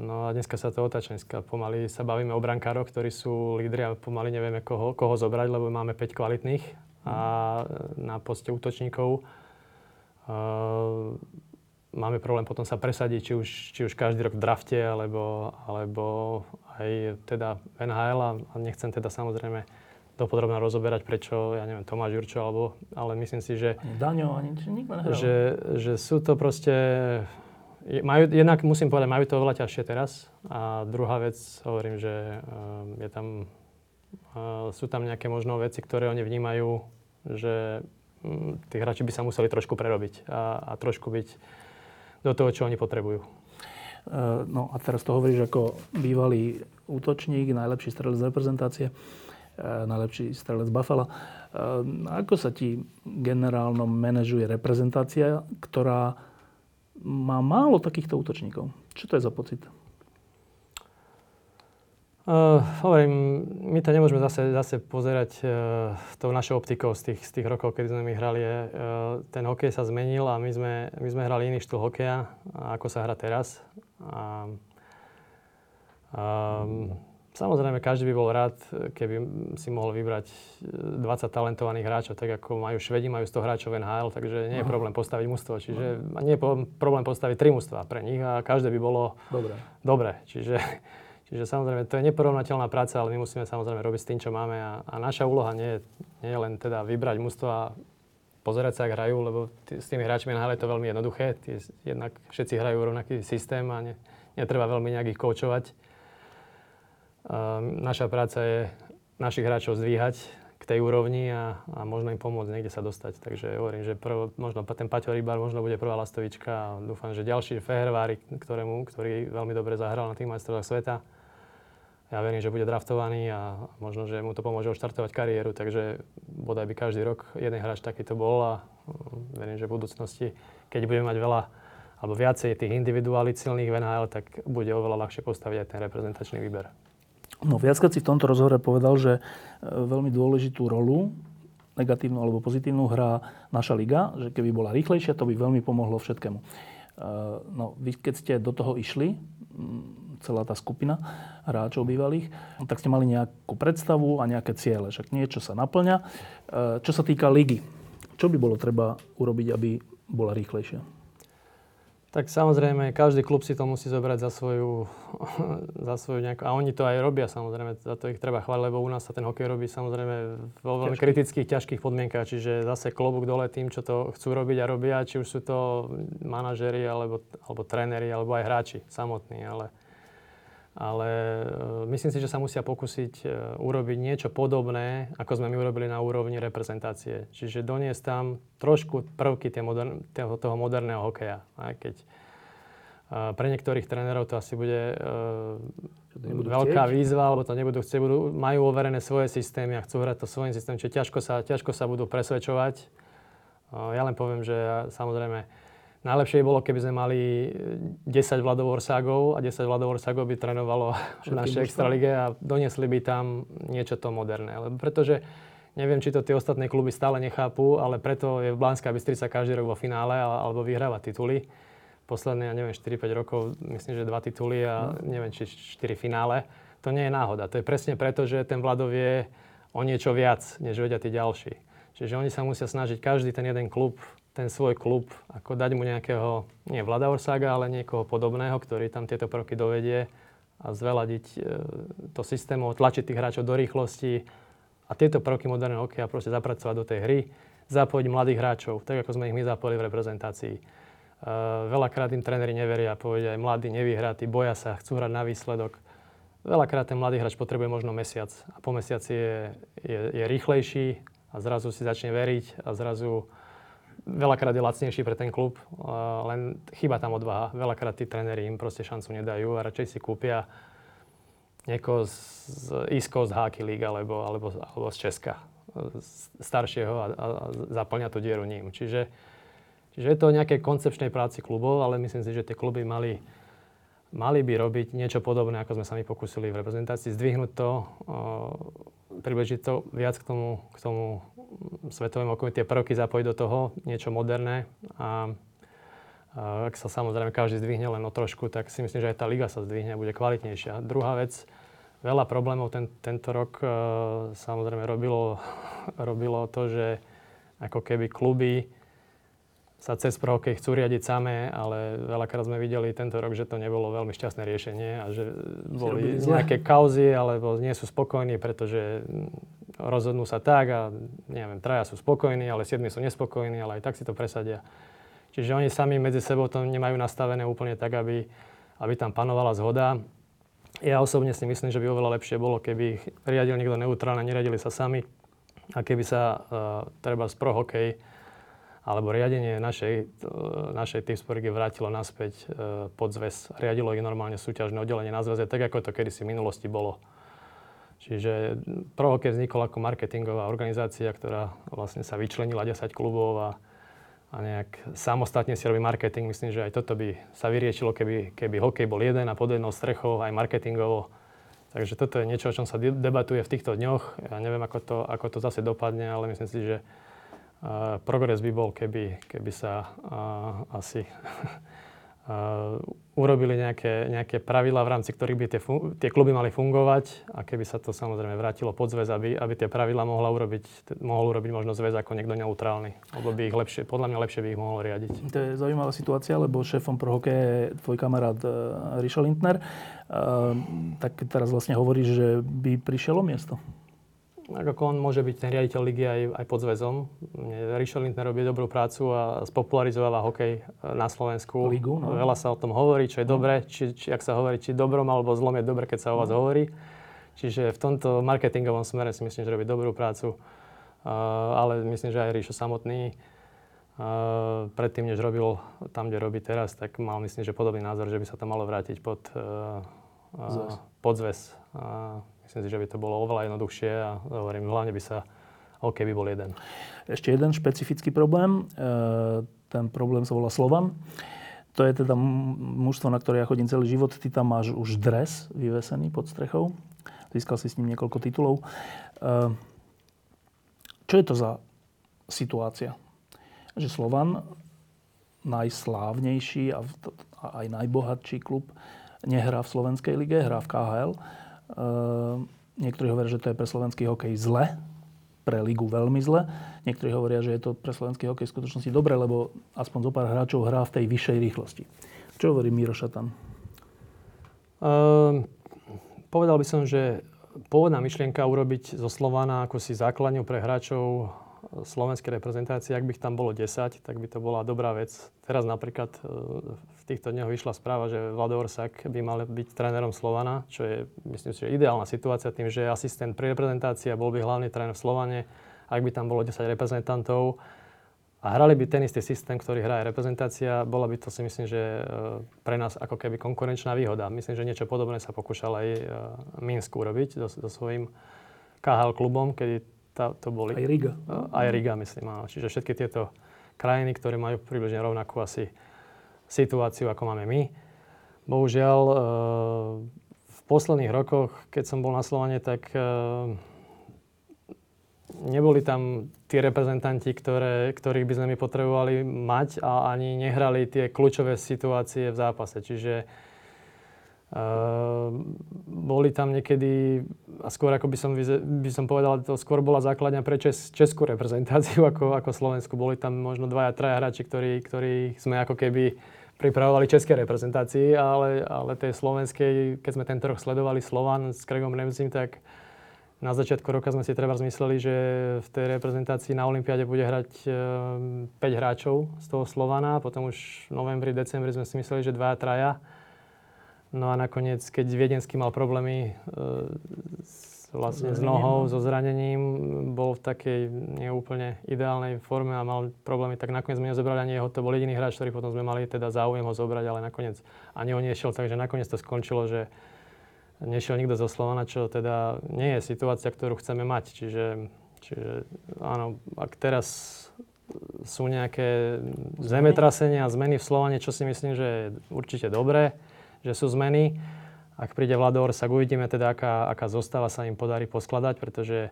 No a dneska sa to otáča. Dneska pomaly sa bavíme o brankároch, ktorí sú lídri a pomaly nevieme, koho, koho zobrať, lebo máme 5 kvalitných. A na poste útočníkov uh, máme problém potom sa presadiť, či už, či už každý rok v drafte, alebo, alebo aj teda NHL. A nechcem teda samozrejme dopodrobne rozoberať, prečo, ja neviem, Tomáš Jurčo, alebo, ale myslím si, že... Daňo, ani nikto nehral. Že, že sú to proste majú, jednak musím povedať, majú to oveľa ťažšie teraz. A druhá vec, hovorím, že uh, je tam, uh, sú tam nejaké možno veci, ktoré oni vnímajú, že um, tí hráči by sa museli trošku prerobiť a, a trošku byť do toho, čo oni potrebujú. Uh, no a teraz to hovoríš ako bývalý útočník, najlepší strelec z reprezentácie, uh, najlepší strelec Buffalo. Ako sa ti generálno manažuje reprezentácia, ktorá má málo takýchto útočníkov. Čo to je za pocit? Uh, hovorím, my to nemôžeme zase, zase pozerať uh, tou našou optikou z tých, z tých rokov, kedy sme my hrali. Uh, ten hokej sa zmenil a my sme, my sme hrali iný štýl hokeja, ako sa hrá teraz. A, um, Samozrejme, každý by bol rád, keby si mohol vybrať 20 e, talentovaných hráčov, tak ako majú Švedi, majú 100 hráčov NHL, takže nie je problém postaviť mužstvo. Čiže nie je problém postaviť tri mužstva pre nich a každé by bolo dobré. dobré. Čiže, *laughs* čiže samozrejme, to je neporovnateľná práca, ale my musíme samozrejme robiť s tým, čo máme. A, a naša úloha nie je, nie je len teda vybrať mužstvo a pozerať sa, ak hrajú, lebo tý, s tými hráčmi NHL je to veľmi jednoduché. Tí, jednak všetci hrajú rovnaký systém a ne, netreba veľmi nejak ich koučovať naša práca je našich hráčov zdvíhať k tej úrovni a, a možno im pomôcť niekde sa dostať. Takže hovorím, že prv, možno ten Paťo Rybar možno bude prvá lastovička a dúfam, že ďalší Fehervári, ktorému, ktorý veľmi dobre zahral na tých majstrovách sveta, ja verím, že bude draftovaný a možno, že mu to pomôže oštartovať kariéru, takže bodaj by každý rok jeden hráč takýto bol a mm, verím, že v budúcnosti, keď budeme mať veľa alebo viacej tých individuálnych silných v NHL, tak bude oveľa ľahšie postaviť aj ten reprezentačný výber. No viackrát si v tomto rozhovore povedal, že e, veľmi dôležitú rolu, negatívnu alebo pozitívnu, hrá naša liga, že keby bola rýchlejšia, to by veľmi pomohlo všetkému. E, no, vy keď ste do toho išli, celá tá skupina hráčov bývalých, tak ste mali nejakú predstavu a nejaké ciele, že niečo sa naplňa. E, čo sa týka ligy, čo by bolo treba urobiť, aby bola rýchlejšia? Tak samozrejme, každý klub si to musí zobrať za svoju, *laughs* za svoju nejakú... A oni to aj robia samozrejme, za to ich treba chváliť, lebo u nás sa ten hokej robí samozrejme vo veľmi Ťažký. kritických, ťažkých podmienkach. Čiže zase klobúk dole tým, čo to chcú robiť a robia, či už sú to manažeri, alebo, alebo tréneri, alebo aj hráči samotní. Ale ale e, myslím si, že sa musia pokúsiť e, urobiť niečo podobné, ako sme my urobili na úrovni reprezentácie. Čiže doniesť tam trošku prvky toho moderného hokeja. Aj keď e, pre niektorých trénerov to asi bude veľká chcieť. výzva, alebo to nebudú chcieť, budú, majú overené svoje systémy a chcú hrať to svojím systémom, čiže ťažko sa, ťažko sa budú presvedčovať. Ja len poviem, že samozrejme najlepšie by bolo, keby sme mali 10 Vladov Orságov a 10 Vladov Orságov by trénovalo v našej extralige a doniesli by tam niečo to moderné. Lebo pretože neviem, či to tie ostatné kluby stále nechápu, ale preto je v Blánska Bystrica každý rok vo finále alebo vyhráva tituly posledné, ja neviem, 4-5 rokov, myslím, že dva tituly a no. neviem, či 4 finále. To nie je náhoda. To je presne preto, že ten Vladov je o niečo viac, než vedia tí ďalší. Čiže oni sa musia snažiť každý ten jeden klub, ten svoj klub, ako dať mu nejakého, nie Vlada Orsaga, ale niekoho podobného, ktorý tam tieto prvky dovedie a zveladiť e, to systému, tlačiť tých hráčov do rýchlosti a tieto prvky moderného hokeja proste zapracovať do tej hry, zapojiť mladých hráčov, tak ako sme ich my zapojili v reprezentácii Uh, veľakrát im tréneri neveria, povedia aj mladí, nevyhratí, boja sa, chcú hrať na výsledok. Veľakrát ten mladý hráč potrebuje možno mesiac a po mesiaci je, je, je rýchlejší a zrazu si začne veriť a zrazu veľakrát je lacnejší pre ten klub, uh, len chyba tam odvaha. Veľakrát tí tréneri im proste šancu nedajú a radšej si kúpia niekoho z, z East Coast Hockey League alebo, alebo, alebo z Česka, staršieho a, a, zaplňa tú dieru ním. Čiže Čiže je to o nejakej koncepčnej práci klubov, ale myslím si, že tie kluby mali, mali by robiť niečo podobné, ako sme sa my pokúsili v reprezentácii, zdvihnúť to, približiť to viac k tomu, k tomu svetovému okomu, tie prvky zapojiť do toho, niečo moderné a ak sa samozrejme každý zdvihne len o trošku, tak si myslím, že aj tá liga sa zdvihne a bude kvalitnejšia. Druhá vec, veľa problémov ten, tento rok uh, samozrejme robilo, *laughs* robilo to, že ako keby kluby sa cez prohokej chcú riadiť samé, ale veľakrát sme videli tento rok, že to nebolo veľmi šťastné riešenie a že boli nejaké kauzy, alebo nie sú spokojní, pretože rozhodnú sa tak a neviem, traja sú spokojní, ale siedmi sú nespokojní, ale aj tak si to presadia. Čiže oni sami medzi sebou to nemajú nastavené úplne tak, aby, aby tam panovala zhoda. Ja osobne si myslím, že by oveľa lepšie bolo, keby riadil niekto neutrálne, neradili sa sami a keby sa uh, treba z pro hokej alebo riadenie našej, e, našej Team Sporty vrátilo naspäť e, pod zväz. Riadilo ich normálne súťažné oddelenie na zväze, tak ako to kedysi v minulosti bolo. Čiže Pro Hockey vznikol ako marketingová organizácia, ktorá vlastne sa vyčlenila 10 klubov a, a nejak samostatne si robí marketing. Myslím, že aj toto by sa vyriešilo, keby, keby hokej bol jeden a pod jednou strechou, aj marketingovo. Takže toto je niečo, o čom sa debatuje v týchto dňoch. Ja neviem, ako to, ako to zase dopadne, ale myslím si, že progres by bol, keby, keby sa uh, asi uh, *laughs* urobili nejaké, nejaké pravidlá, v rámci ktorých by tie, fun- tie kluby mali fungovať a keby sa to samozrejme vrátilo pod zväz, aby, aby tie pravidlá mohla urobiť, mohol urobiť možno zväz ako niekto neutrálny. Lebo by ich lepšie, podľa mňa lepšie by ich mohol riadiť. To je zaujímavá situácia, lebo šéfom pro hokej je tvoj kamarát uh, Rišo Lindner. Uh, tak teraz vlastne hovoríš, že by prišlo miesto ako on môže byť ten riaditeľ ligy aj, aj pod zväzom. Rišo Lindner robí dobrú prácu a spopularizováva hokej e, na Slovensku. Ligu, no. Veľa sa o tom hovorí, čo je no. dobré, či, či, ak sa hovorí, či dobrom alebo zlom je dobre, keď sa o vás no. hovorí. Čiže v tomto marketingovom smere si myslím, že robí dobrú prácu. Uh, ale myslím, že aj Ríšo samotný uh, predtým, než robil tam, kde robí teraz, tak mal myslím, že podobný názor, že by sa to malo vrátiť pod, uh, uh, pod zväz. Uh, Myslím si, že by to bolo oveľa jednoduchšie a hovorím, hlavne by sa OK by bol jeden. Ešte jeden špecifický problém. E, ten problém sa volá Slovan. To je teda mužstvo, na ktoré ja chodím celý život. Ty tam máš už dres vyvesený pod strechou. Získal si s ním niekoľko titulov. E, čo je to za situácia? Že Slovan, najslávnejší a aj najbohatší klub, nehrá v Slovenskej lige, hrá v KHL niektorí hovoria, že to je pre slovenský hokej zle, pre ligu veľmi zle. Niektorí hovoria, že je to pre slovenský hokej v skutočnosti dobre, lebo aspoň zo pár hráčov hrá v tej vyššej rýchlosti. Čo hovorí Miro Šatan? Um, povedal by som, že pôvodná myšlienka urobiť zo Slovana ako si základňu pre hráčov slovenskej reprezentácie, ak by ich tam bolo 10, tak by to bola dobrá vec. Teraz napríklad e, v týchto dňoch vyšla správa, že Vlado Orsak by mal byť trénerom Slovana, čo je, myslím si, že ideálna situácia tým, že je asistent pri reprezentácii a bol by hlavný tréner v Slovane. Ak by tam bolo 10 reprezentantov, a hrali by ten istý systém, ktorý hrá aj reprezentácia, bola by to si myslím, že pre nás ako keby konkurenčná výhoda. Myslím, že niečo podobné sa pokúšal aj Minsk urobiť so, so svojím KHL klubom, kedy tá, to boli... Aj Riga. Aj Riga, myslím, áno. Čiže všetky tieto krajiny, ktoré majú približne rovnakú asi situáciu, ako máme my. Bohužiaľ, v posledných rokoch, keď som bol na Slovane, tak neboli tam tí reprezentanti, ktoré, ktorých by sme my potrebovali mať a ani nehrali tie kľúčové situácie v zápase. Čiže uh, boli tam niekedy, a skôr ako by som, by som povedal, to skôr bola základňa pre čes, českú reprezentáciu *laughs* ako, ako Slovensku. Boli tam možno dvaja, traja hráči, ktorí, ktorí sme ako keby pripravovali české reprezentácii, ale, ale tej slovenskej, keď sme tento rok sledovali Slovan s Kregom Remzim, tak na začiatku roka sme si treba zmysleli, že v tej reprezentácii na Olympiade bude hrať 5 e, hráčov z toho Slovana. Potom už v novembri, decembri sme si mysleli, že 2 a traja. No a nakoniec, keď Viedenský mal problémy e, s, vlastne s nohou, so zranením, bol v takej neúplne ideálnej forme a mal problémy, tak nakoniec sme nezobrali ani jeho. To bol jediný hráč, ktorý potom sme mali teda záujem ho zobrať, ale nakoniec ani on nešiel, takže nakoniec to skončilo, že nešiel nikto zo Slovana, čo teda nie je situácia, ktorú chceme mať. Čiže, čiže áno, ak teraz sú nejaké zemetrasenia a zmeny v Slovane, čo si myslím, že je určite dobré, že sú zmeny. Ak príde Vlador, sa uvidíme teda, aká, aká zostava sa im podarí poskladať, pretože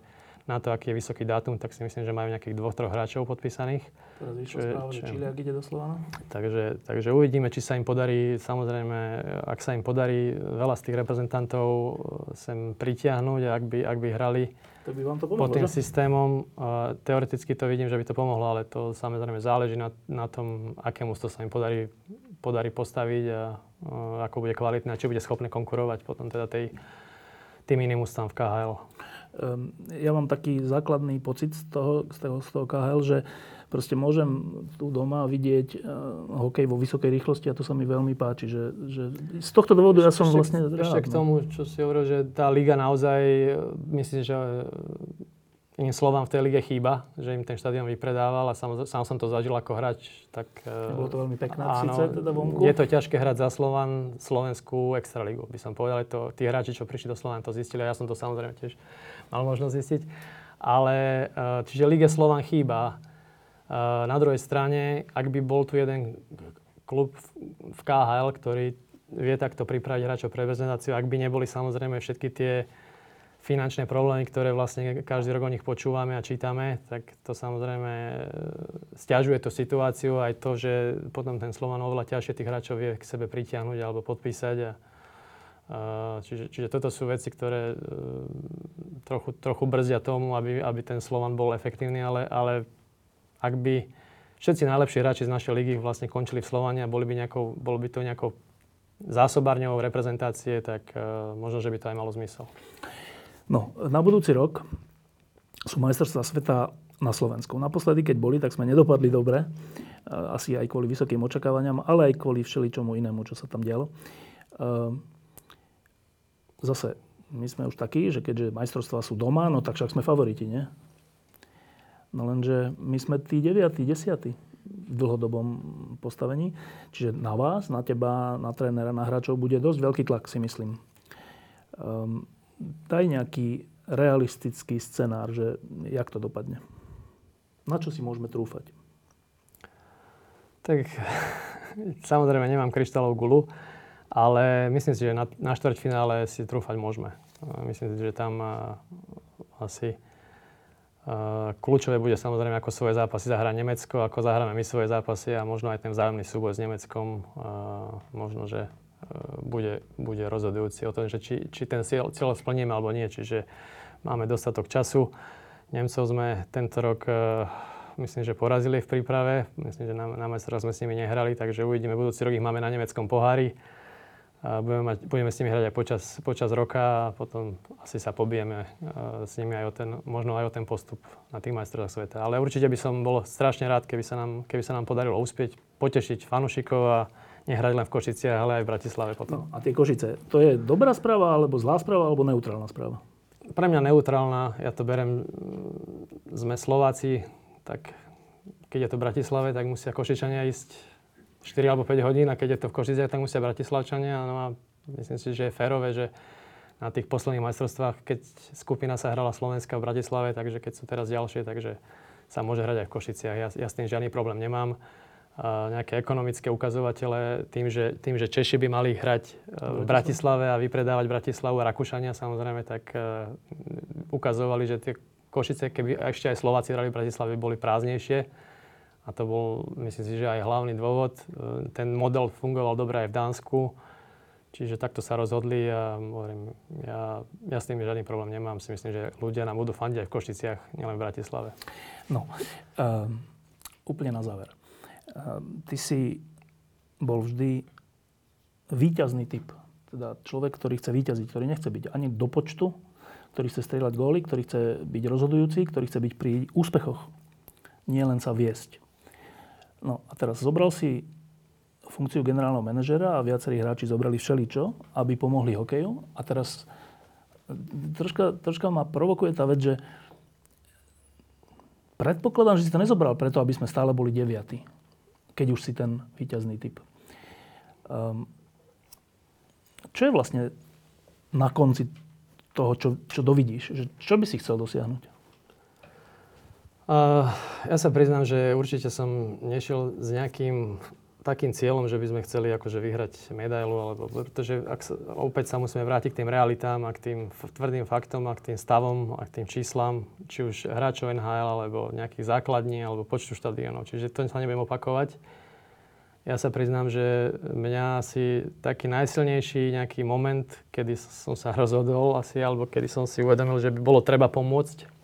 na to, aký je vysoký dátum, tak si myslím, že majú nejakých dvoch, troch hráčov podpísaných. Teraz vyšlo správa, že Čiliak ide do Slovana. Takže, takže uvidíme, či sa im podarí, samozrejme, ak sa im podarí veľa z tých reprezentantov sem pritiahnuť, ak by, ak by hrali to by vám to pomohlo, pod tým že? systémom. Uh, teoreticky to vidím, že by to pomohlo, ale to samozrejme záleží na, na tom, aké to sa im podarí, podarí postaviť a ako bude kvalitné a či bude schopné konkurovať potom teda tej, tým iným ústavom v KHL. Um, ja mám taký základný pocit z toho, z toho, z toho KHL, že proste môžem tu doma vidieť uh, hokej vo vysokej rýchlosti a to sa mi veľmi páči. Že, že z tohto dôvodu ja som ešte, vlastne rád. Ešte k no. tomu, čo si hovoril, že tá liga naozaj, myslím, že iným slovám v tej lige chýba, že im ten štadión vypredával a sám, sám som to zažil ako hráč. Tak, Bolo to veľmi pekná áno, síce teda vonku. Je to ťažké hrať za Slovan, Slovenskú extraligu, by som povedal. To, tí hráči, čo prišli do Slovan, to zistili a ja som to samozrejme tiež mal možnosť zistiť. Ale, e, čiže Lige Slovan chýba. E, na druhej strane, ak by bol tu jeden klub v KHL, ktorý vie takto pripraviť hráčov pre reprezentáciu, ak by neboli samozrejme všetky tie finančné problémy, ktoré vlastne každý rok o nich počúvame a čítame, tak to samozrejme e, stiažuje tú situáciu aj to, že potom ten Slovan oveľa ťažšie tých hráčov vie k sebe pritiahnuť alebo podpísať. A, a, čiže, čiže toto sú veci, ktoré e, trochu, trochu brzdia tomu, aby, aby ten Slovan bol efektívny, ale, ale ak by všetci najlepší hráči z našej ligy vlastne končili v Slovane a boli by nejakou, bol by to nejakou zásobárňou reprezentácie, tak uh, možno, že by to aj malo zmysel. No, na budúci rok sú majstrovstvá sveta na Slovensku. Naposledy, keď boli, tak sme nedopadli dobre. Asi aj kvôli vysokým očakávaniam, ale aj kvôli všeličomu inému, čo sa tam dialo. Ehm, zase, my sme už takí, že keďže majstrovstvá sú doma, no tak však sme favoriti, nie? No lenže my sme tí 9, 10 v dlhodobom postavení. Čiže na vás, na teba, na trénera, na hráčov bude dosť veľký tlak, si myslím. Um, daj nejaký realistický scenár, že jak to dopadne. Na čo si môžeme trúfať? Tak *laughs* samozrejme nemám kryštálovú gulu, ale myslím si, že na, na štvrťfinále si trúfať môžeme. Myslím si, že tam asi kľúčové bude samozrejme, ako svoje zápasy zahrá Nemecko, ako zahráme my svoje zápasy a možno aj ten vzájomný súboj s Nemeckom. Možno, že bude, bude rozhodujúci o tom, že či, či ten cieľ, cieľ splníme alebo nie. Čiže máme dostatok času. Nemcov sme tento rok e, myslím, že porazili v príprave. Myslím, že na, na majstrov sme s nimi nehrali, takže uvidíme. Budúci rok ich máme na nemeckom pohári. A budeme, mať, budeme s nimi hrať aj počas, počas roka a potom asi sa pobijeme s nimi aj o ten, možno aj o ten postup na tých majstrovstvách sveta. Ale určite by som bol strašne rád, keby sa nám, keby sa nám podarilo uspieť, potešiť fanúšikov a nehrať len v Košiciach, ale aj v Bratislave potom. No, a tie Košice, to je dobrá správa, alebo zlá správa, alebo neutrálna správa? Pre mňa neutrálna, ja to berem, mm, sme Slováci, tak keď je to v Bratislave, tak musia Košičania ísť 4 alebo 5 hodín a keď je to v Košiciach, tak musia Bratislavčania. No a myslím si, že je férové, že na tých posledných majstrovstvách, keď skupina sa hrala Slovenska v Bratislave, takže keď sú teraz ďalšie, takže sa môže hrať aj v Košiciach. Ja, ja s tým žiadny problém nemám. Nejaké ekonomické ukazovatele tým že, tým, že Češi by mali hrať e, v Bratislave a vypredávať Bratislavu a Rakúšania samozrejme, tak uh, ukazovali, že tie Košice, keby ešte aj Slováci hrali v Bratislave, boli prázdnejšie. A to bol, myslím si, že aj hlavný dôvod. E, ten model fungoval dobre aj v Dánsku. Čiže takto sa rozhodli a hovorím, ja, ja s tým žiadny problém nemám. Si myslím, že ľudia nám budú fandiť aj v Košiciach, nielen v Bratislave. No, uh, úplne na záver. Uh, ty si bol vždy výťazný typ. Teda človek, ktorý chce výťaziť, ktorý nechce byť ani do počtu, ktorý chce strieľať góly, ktorý chce byť rozhodujúci, ktorý chce byť pri úspechoch. Nie len sa viesť. No a teraz zobral si funkciu generálneho manažera a viacerí hráči zobrali všeličo, aby pomohli hokeju. A teraz troška, troška ma provokuje tá vec, že predpokladám, že si to nezobral preto, aby sme stále boli deviatí, keď už si ten výťazný typ. Um, čo je vlastne na konci toho, čo, čo dovidíš? Že, čo by si chcel dosiahnuť? Uh, ja sa priznám, že určite som nešiel s nejakým takým cieľom, že by sme chceli akože vyhrať medailu, alebo, pretože ak sa, opäť sa musíme vrátiť k tým realitám a k tým tvrdým faktom a k tým stavom a k tým číslam, či už hráčov NHL, alebo nejakých základní, alebo počtu štadionov. Čiže to sa nebudem opakovať. Ja sa priznám, že mňa asi taký najsilnejší nejaký moment, kedy som sa *laughs* rozhodol asi, alebo kedy som si uvedomil, že by bolo treba pomôcť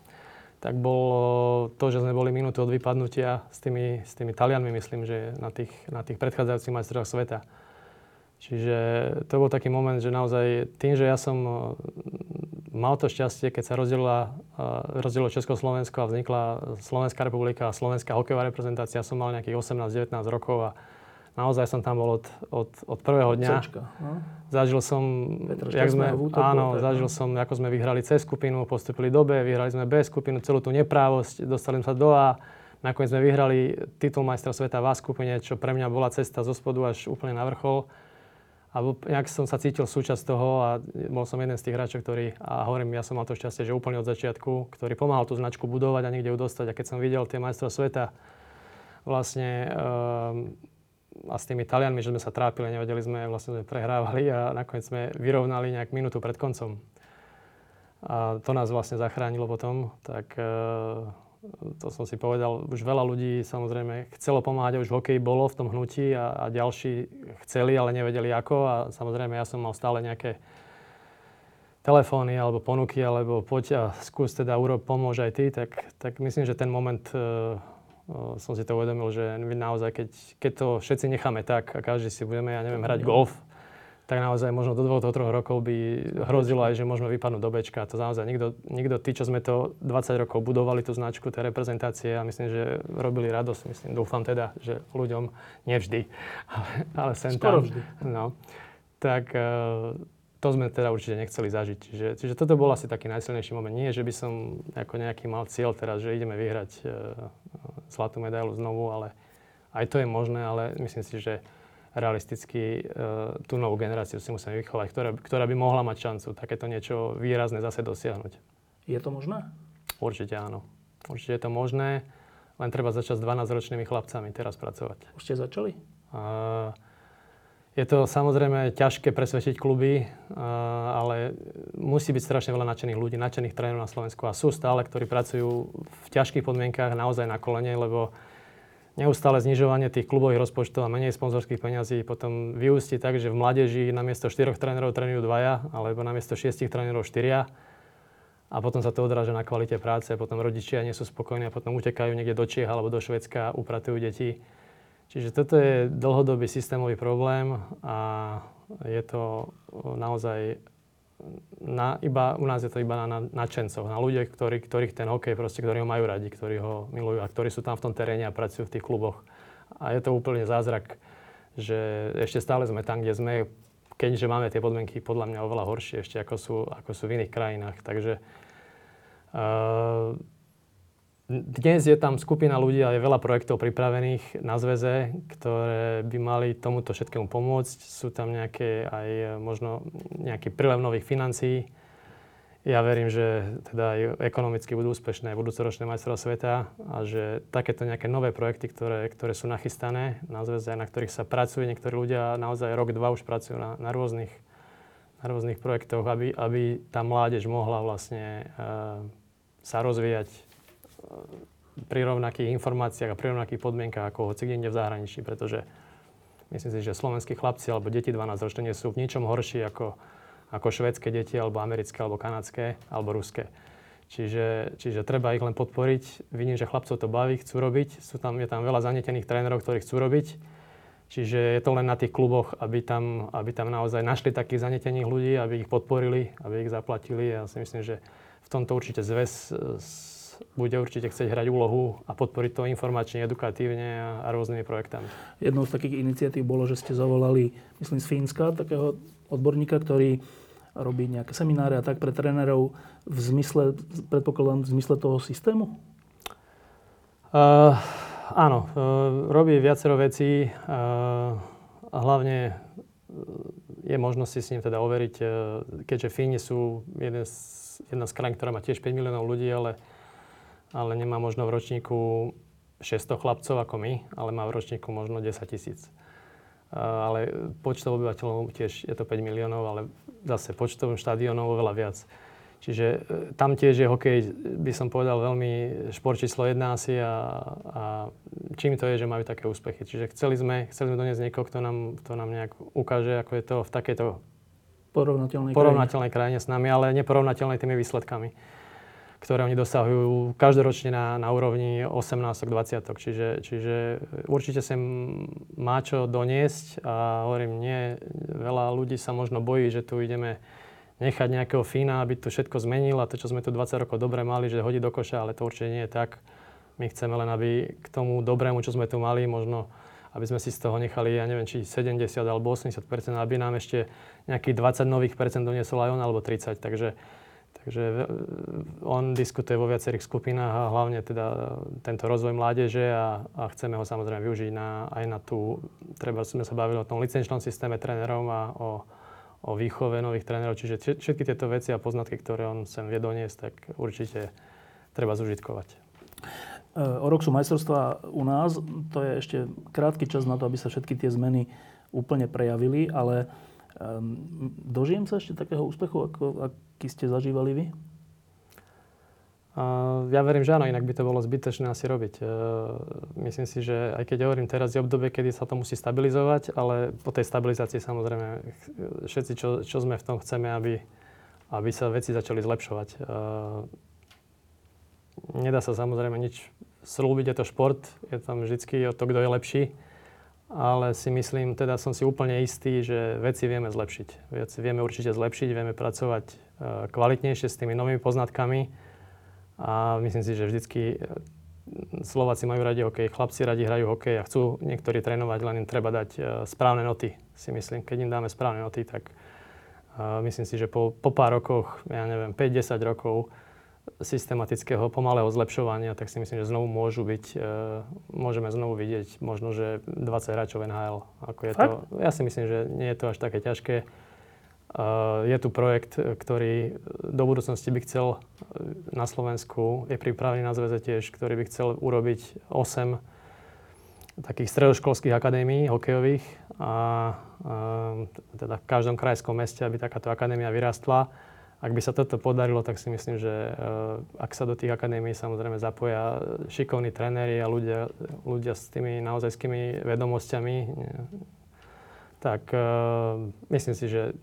tak bolo to, že sme boli minútu od vypadnutia s tými, s tými Talianmi, myslím, že na tých, na tých predchádzajúcich majstroch sveta. Čiže to bol taký moment, že naozaj tým, že ja som e, mal to šťastie, keď sa rozdelila, e, rozdelilo Československo a vznikla Slovenská republika a Slovenská hokejová reprezentácia, som mal nejakých 18-19 rokov a Naozaj som tam bol od, od, od prvého dňa. Cčka, no? Zažil som, jak sme, útoku, áno, zažil no. som, ako sme vyhrali C skupinu, postupili do B, vyhrali sme B skupinu, celú tú neprávosť, dostali sme sa do A. Nakoniec sme vyhrali titul majstra sveta v A skupine, čo pre mňa bola cesta zo spodu až úplne na vrchol. A nejak som sa cítil súčasť toho a bol som jeden z tých hráčov, ktorý, a hovorím, ja som mal to šťastie, že úplne od začiatku, ktorý pomáhal tú značku budovať a niekde ju dostať. A keď som videl tie majstra sveta, vlastne um, a s tými Talianmi, že sme sa trápili, nevedeli sme, vlastne sme prehrávali a nakoniec sme vyrovnali nejak minútu pred koncom. A to nás vlastne zachránilo potom, tak e, to som si povedal, už veľa ľudí samozrejme chcelo pomáhať, už v hokeji bolo v tom hnutí a, a ďalší chceli, ale nevedeli ako a samozrejme ja som mal stále nejaké telefóny alebo ponuky, alebo poď a skús teda urob, pomôž aj ty, tak, tak myslím, že ten moment e, som si to uvedomil, že naozaj, keď, keď to všetci necháme tak a každý si budeme, ja neviem, hrať golf, tak naozaj možno do dvoch, do troch rokov by hrozilo aj, že môžeme vypadnúť do Bčka. To naozaj nikto, nikto, tí, čo sme to 20 rokov budovali, tú značku, tie reprezentácie a myslím, že robili radosť, myslím, dúfam teda, že ľuďom nevždy, *laughs* ale, ale sem Skoro tam. vždy. No, tak to sme teda určite nechceli zažiť. Čiže, čiže toto bol asi taký najsilnejší moment. Nie, že by som ako nejaký mal cieľ teraz, že ideme vyhrať e, zlatú medailu znovu, ale aj to je možné, ale myslím si, že realisticky e, tú novú generáciu si musíme vychovať, ktorá, ktorá by mohla mať šancu takéto niečo výrazné zase dosiahnuť. Je to možné? Určite áno. Určite je to možné, len treba začať s 12-ročnými chlapcami teraz pracovať. Už ste začali? Uh, je to samozrejme ťažké presvedčiť kluby, ale musí byť strašne veľa nadšených ľudí, nadšených trénerov na Slovensku a sú stále, ktorí pracujú v ťažkých podmienkách naozaj na kolene, lebo neustále znižovanie tých klubových rozpočtov a menej sponzorských peňazí potom vyústi tak, že v mládeži namiesto štyroch trénerov trénujú dvaja, alebo namiesto šiestich trénerov štyria. A potom sa to odráža na kvalite práce, potom rodičia nie sú spokojní a potom utekajú niekde do Čiech alebo do Švedska, upratujú deti. Čiže toto je dlhodobý systémový problém a je to naozaj na, iba, u nás je to iba na nadšencoch, na ľudia, ktorí, ktorých ten hokej, proste, ktorí ho majú radi, ktorí ho milujú a ktorí sú tam v tom teréne a pracujú v tých kluboch. A je to úplne zázrak, že ešte stále sme tam, kde sme, keďže máme tie podmienky podľa mňa oveľa horšie ešte ako sú, ako sú v iných krajinách. Takže uh, dnes je tam skupina ľudí a je veľa projektov pripravených na zväze, ktoré by mali tomuto všetkému pomôcť. Sú tam nejaké aj možno nejaký prílev nových financií. Ja verím, že teda aj ekonomicky budú úspešné budúcoročné majstrov sveta a že takéto nejaké nové projekty, ktoré, ktoré sú nachystané na zväze, na ktorých sa pracuje, niektorí ľudia naozaj rok, dva už pracujú na, na rôznych, na rôznych projektoch, aby, aby tá mládež mohla vlastne uh, sa rozvíjať pri rovnakých informáciách a pri rovnakých podmienkach ako hoci kde v zahraničí, pretože myslím si, že slovenskí chlapci alebo deti 12 ročné nie sú v ničom horší ako, ako švedské deti, alebo americké, alebo kanadské, alebo ruské. Čiže, čiže treba ich len podporiť. Vidím, že chlapcov to baví, chcú robiť. Sú tam, je tam veľa zanetených trénerov, ktorí chcú robiť. Čiže je to len na tých kluboch, aby tam, aby tam naozaj našli takých zanetených ľudí, aby ich podporili, aby ich zaplatili. Ja si myslím, že v tomto určite zväz bude určite chcieť hrať úlohu a podporiť to informačne, edukatívne a, a rôznymi projektami. Jednou z takých iniciatív bolo, že ste zavolali, myslím, z Fínska, takého odborníka, ktorý robí nejaké semináre a tak pre trénerov v zmysle, predpokladám, v zmysle toho systému? Uh, áno, uh, robí viacero vecí. Uh, hlavne je možnosť si s ním teda overiť, keďže Fíni sú jeden z, jedna z krajín, ktorá má tiež 5 miliónov ľudí, ale ale nemá možno v ročníku 600 chlapcov ako my, ale má v ročníku možno 10 tisíc. Ale počtom obyvateľov tiež je to 5 miliónov, ale zase počtom štadiónov oveľa viac. Čiže e, tam tiež je hokej, by som povedal, veľmi šport číslo jedna asi a, a čím to je, že majú také úspechy. Čiže chceli sme, chceli sme doniesť niekoho, kto nám, kto nám nejak ukáže, ako je to v takejto porovnateľnej, porovnateľnej krajine. krajine s nami, ale neporovnateľnej tými výsledkami ktoré oni dosahujú každoročne na, na úrovni 18-20. Čiže, čiže určite sem má čo doniesť a hovorím, nie, veľa ľudí sa možno bojí, že tu ideme nechať nejakého Fína, aby to všetko zmenil a to, čo sme tu 20 rokov dobre mali, že hodí do koša, ale to určite nie je tak. My chceme len, aby k tomu dobrému, čo sme tu mali, možno aby sme si z toho nechali, ja neviem, či 70 alebo 80% aby nám ešte nejakých 20 nových percent doniesol aj on, alebo 30. Takže Takže e, on diskutuje vo viacerých skupinách a hlavne teda tento rozvoj mládeže a, a chceme ho samozrejme využiť na, aj na tú, treba sme sa bavili o tom licenčnom systéme trénerov a o, o výchove nových trénerov. Čiže všetky tieto veci a poznatky, ktoré on sem vie doniesť, tak určite treba zužitkovať. E, o rok sú majstrovstvá u nás. To je ešte krátky čas na to, aby sa všetky tie zmeny úplne prejavili, ale um, dožijem sa ešte takého úspechu, ako, aký ste zažívali vy? ja verím, že áno, inak by to bolo zbytečné asi robiť. E, myslím si, že aj keď hovorím teraz je obdobie, kedy sa to musí stabilizovať, ale po tej stabilizácii samozrejme všetci, čo, čo sme v tom, chceme, aby, aby sa veci začali zlepšovať. E, nedá sa samozrejme nič slúbiť, je to šport, je tam vždycky o to, kto je lepší ale si myslím, teda som si úplne istý, že veci vieme zlepšiť. Veci vieme určite zlepšiť, vieme pracovať e, kvalitnejšie s tými novými poznatkami a myslím si, že vždycky e, Slováci majú radi hokej, chlapci radi hrajú hokej a chcú niektorí trénovať, len im treba dať e, správne noty, si myslím. Keď im dáme správne noty, tak myslím si, že po, po pár rokoch, ja neviem, 5-10 rokov, systematického pomalého zlepšovania, tak si myslím, že znovu môžu byť, e, môžeme znovu vidieť možno, že 20 hráčov NHL. Ako je to, ja si myslím, že nie je to až také ťažké. E, je tu projekt, ktorý do budúcnosti by chcel e, na Slovensku, je pripravený na zväze tiež, ktorý by chcel urobiť 8 takých stredoškolských akadémií hokejových a, a teda v každom krajskom meste, aby takáto akadémia vyrastla ak by sa toto podarilo, tak si myslím, že uh, ak sa do tých akadémií samozrejme zapoja šikovní tréneri a ľudia, ľudia s tými naozajskými vedomosťami, tak uh, myslím si, že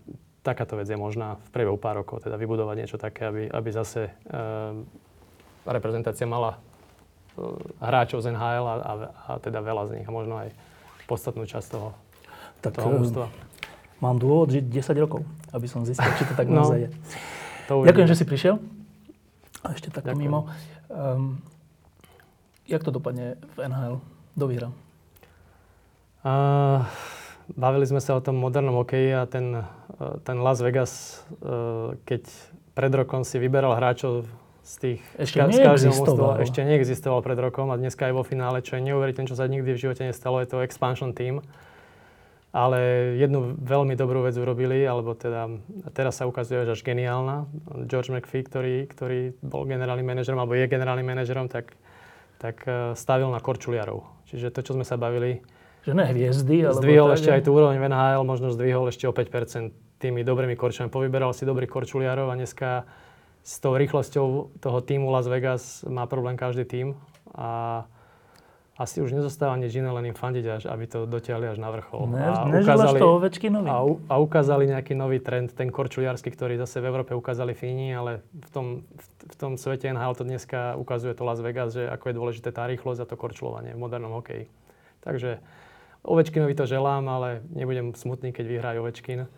takáto vec je možná v priebehu pár rokov, teda vybudovať niečo také, aby, aby zase uh, reprezentácia mala hráčov z NHL a, a, a teda veľa z nich a možno aj podstatnú časť toho, tak, toho mústva mám dôvod žiť 10 rokov, aby som zistil, či to tak no, naozaj je. To Ďakujem, že si prišiel. A ešte takto Ďakujem. mimo. Um, jak to dopadne v NHL? Do výhra? Uh, bavili sme sa o tom modernom hokeji a ten, uh, ten Las Vegas, uh, keď pred rokom si vyberal hráčov z tých... Ešte ka, neexistoval. ešte neexistoval pred rokom a dneska je vo finále, čo je neuveriteľné, čo sa nikdy v živote nestalo, je to expansion team. Ale jednu veľmi dobrú vec urobili, alebo teda teraz sa ukazuje, že až geniálna. George McPhee, ktorý, ktorý bol generálnym manažerom, alebo je generálnym manažerom, tak, tak e, stavil na korčuliarov. Čiže to, čo sme sa bavili, že ne hviezdy, ale... Zdvihol ešte aj tú úroveň v NHL, možno zdvihol ešte o 5% tými dobrými korčami. Povyberal si dobrých korčuliarov a dneska s tou rýchlosťou toho týmu Las Vegas má problém každý tým. A asi už nezostáva nič iné, len im fandiť, až, aby to dotiahli až na vrchol. Ne, a ukázali, to Ovečkinovi. A, a ukázali nejaký nový trend, ten korčuliarsky, ktorý zase v Európe ukázali Fíni, ale v tom, v, v tom svete NHL to dneska ukazuje to Las Vegas, že ako je dôležité tá rýchlosť a to korčulovanie v modernom hokeji. Takže Ovečkinovi to želám, ale nebudem smutný, keď vyhrajú Ovečkin.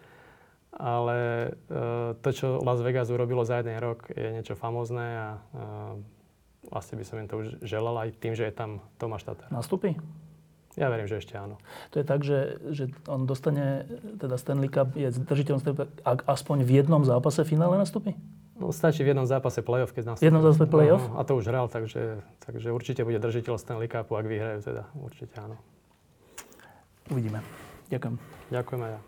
Ale e, to, čo Las Vegas urobilo za jeden rok, je niečo famózne a e, Vlastne by som im to už želal aj tým, že je tam Tomáš Tatar. Nastupí? Ja verím, že ešte áno. To je tak, že, že on dostane, teda Stanley Cup je držiteľom Stanley Cup, ak aspoň v jednom zápase finále nastupí? No, stačí v jednom zápase playoff, keď nastupí. V jednom zápase playoff? No, a to už hral, takže, takže určite bude držiteľ Stanley Cupu, ak vyhrajú teda. Určite áno. Uvidíme. Ďakujem. Ďakujem aj ja.